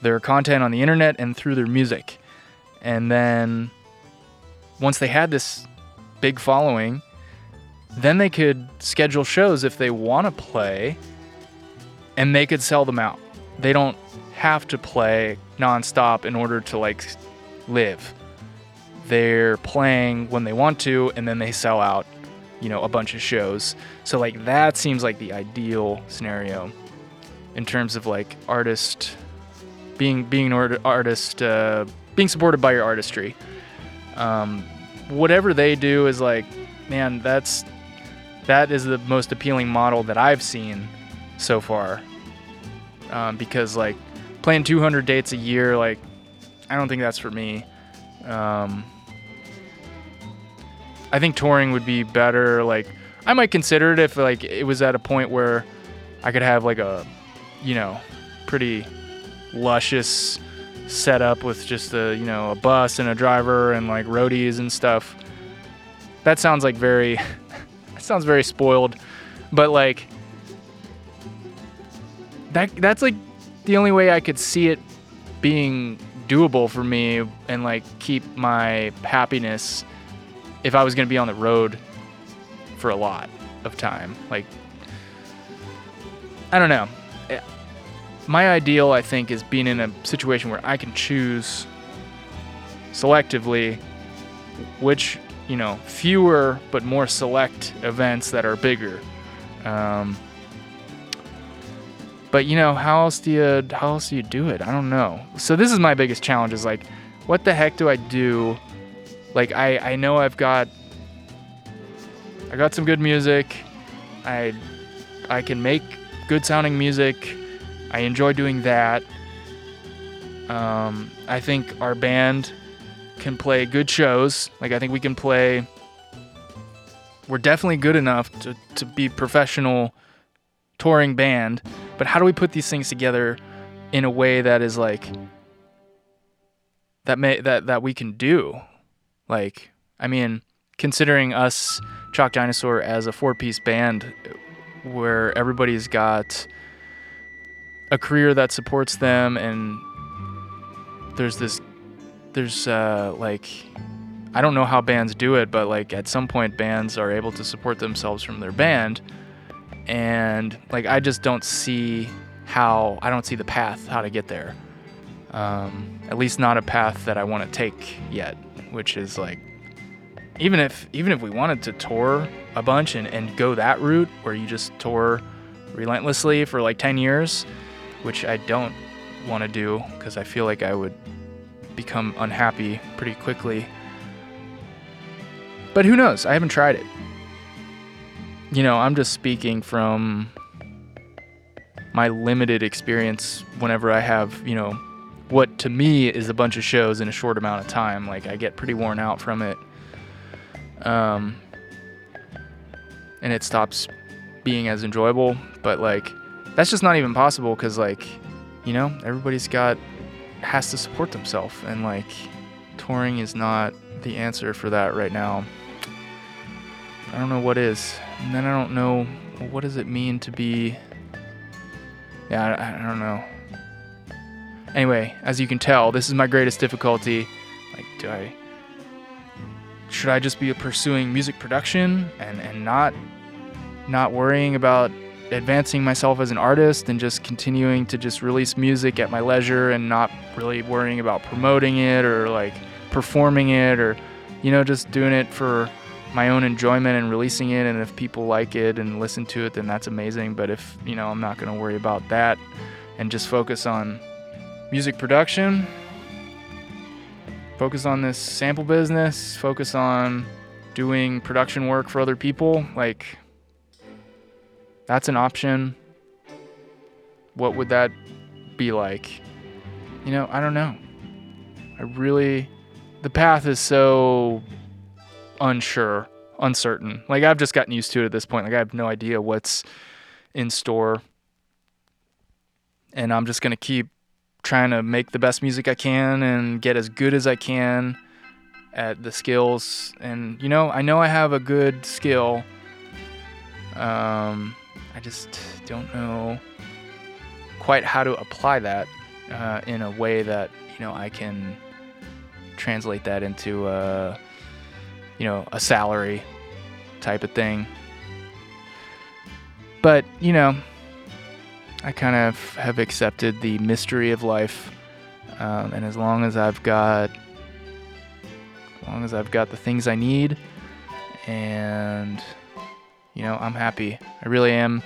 their content on the internet and through their music. And then once they had this big following, then they could schedule shows if they want to play and they could sell them out. They don't have to play nonstop in order to like live. They're playing when they want to and then they sell out you know, a bunch of shows. So like that seems like the ideal scenario in terms of like artist being being an art- artist uh, being supported by your artistry. Um, whatever they do is like, man, that's that is the most appealing model that I've seen so far. Um, because like playing 200 dates a year, like I don't think that's for me. Um, I think touring would be better. Like I might consider it if like it was at a point where I could have like a, you know, pretty luscious setup with just a you know a bus and a driver and like roadies and stuff. That sounds like very, that sounds very spoiled, but like that that's like the only way I could see it being doable for me and like keep my happiness if I was going to be on the road for a lot of time. Like, I don't know. Eh, My ideal, I think, is being in a situation where I can choose selectively which, you know, fewer but more select events that are bigger. Um, but you know, how else do you how else do you do it? I don't know. So this is my biggest challenge is like, what the heck do I do like I, I know I've got I got some good music. I I can make good sounding music. I enjoy doing that. Um, I think our band can play good shows. Like I think we can play. We're definitely good enough to, to be professional touring band. But how do we put these things together in a way that is like that may that that we can do? Like, I mean, considering us, Chalk Dinosaur, as a four piece band where everybody's got a career that supports them and there's this, there's uh, like, I don't know how bands do it, but like at some point, bands are able to support themselves from their band. And like, I just don't see how, I don't see the path how to get there. Um, at least not a path that I want to take yet which is like even if even if we wanted to tour a bunch and, and go that route where you just tour relentlessly for like 10 years which i don't want to do because i feel like i would become unhappy pretty quickly. But who knows? I haven't tried it. You know i'm just speaking from my limited experience whenever i have you know what to me is a bunch of shows in a short amount of time. Like I get pretty worn out from it. Um, and it stops being as enjoyable, but like that's just not even possible cuz like, you know, everybody's got has to support themselves and like touring is not the answer for that right now. I don't know what is. And then I don't know what does it mean to be Yeah, I, I don't know. Anyway, as you can tell, this is my greatest difficulty. Like, do I. Should I just be pursuing music production and, and not not worrying about advancing myself as an artist and just continuing to just release music at my leisure and not really worrying about promoting it or like performing it or you know just doing it for my own enjoyment and releasing it and if people like it and listen to it then that's amazing but if you know I'm not going to worry about that and just focus on music production, focus on this sample business, focus on doing production work for other people, like that's an option. What would that be like? You know, I don't know. I really the path is so unsure, uncertain. Like I've just gotten used to it at this point. Like I have no idea what's in store. And I'm just going to keep trying to make the best music I can and get as good as I can at the skills. And you know, I know I have a good skill. Um, I just don't know quite how to apply that uh, in a way that you know I can translate that into a you know a salary type of thing. But you know, I kind of have accepted the mystery of life, um, and as long as I've got, as long as I've got the things I need, and you know, I'm happy. I really am.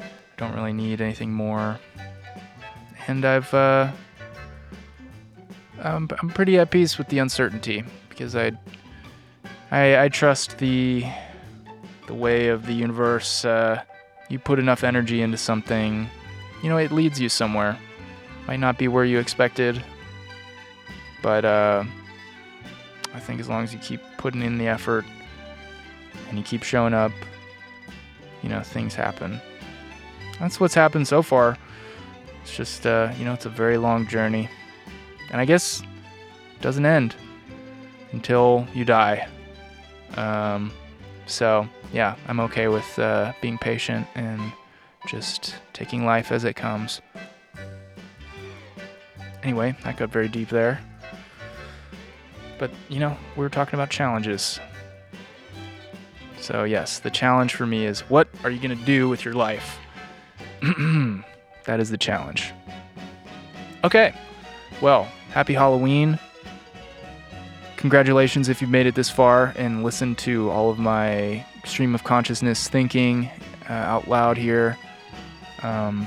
I don't really need anything more. And I've, uh, I'm, I'm pretty at peace with the uncertainty because I, I, I trust the, the way of the universe. Uh, you put enough energy into something, you know, it leads you somewhere. Might not be where you expected, but uh, I think as long as you keep putting in the effort and you keep showing up, you know, things happen. That's what's happened so far. It's just, uh, you know, it's a very long journey. And I guess it doesn't end until you die. Um, so, yeah, I'm okay with uh, being patient and just taking life as it comes. Anyway, that got very deep there. But, you know, we were talking about challenges. So, yes, the challenge for me is what are you going to do with your life? that is the challenge. Okay, well, happy Halloween. Congratulations if you've made it this far and listened to all of my stream of consciousness thinking uh, out loud here. Um,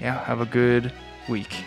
yeah, have a good week.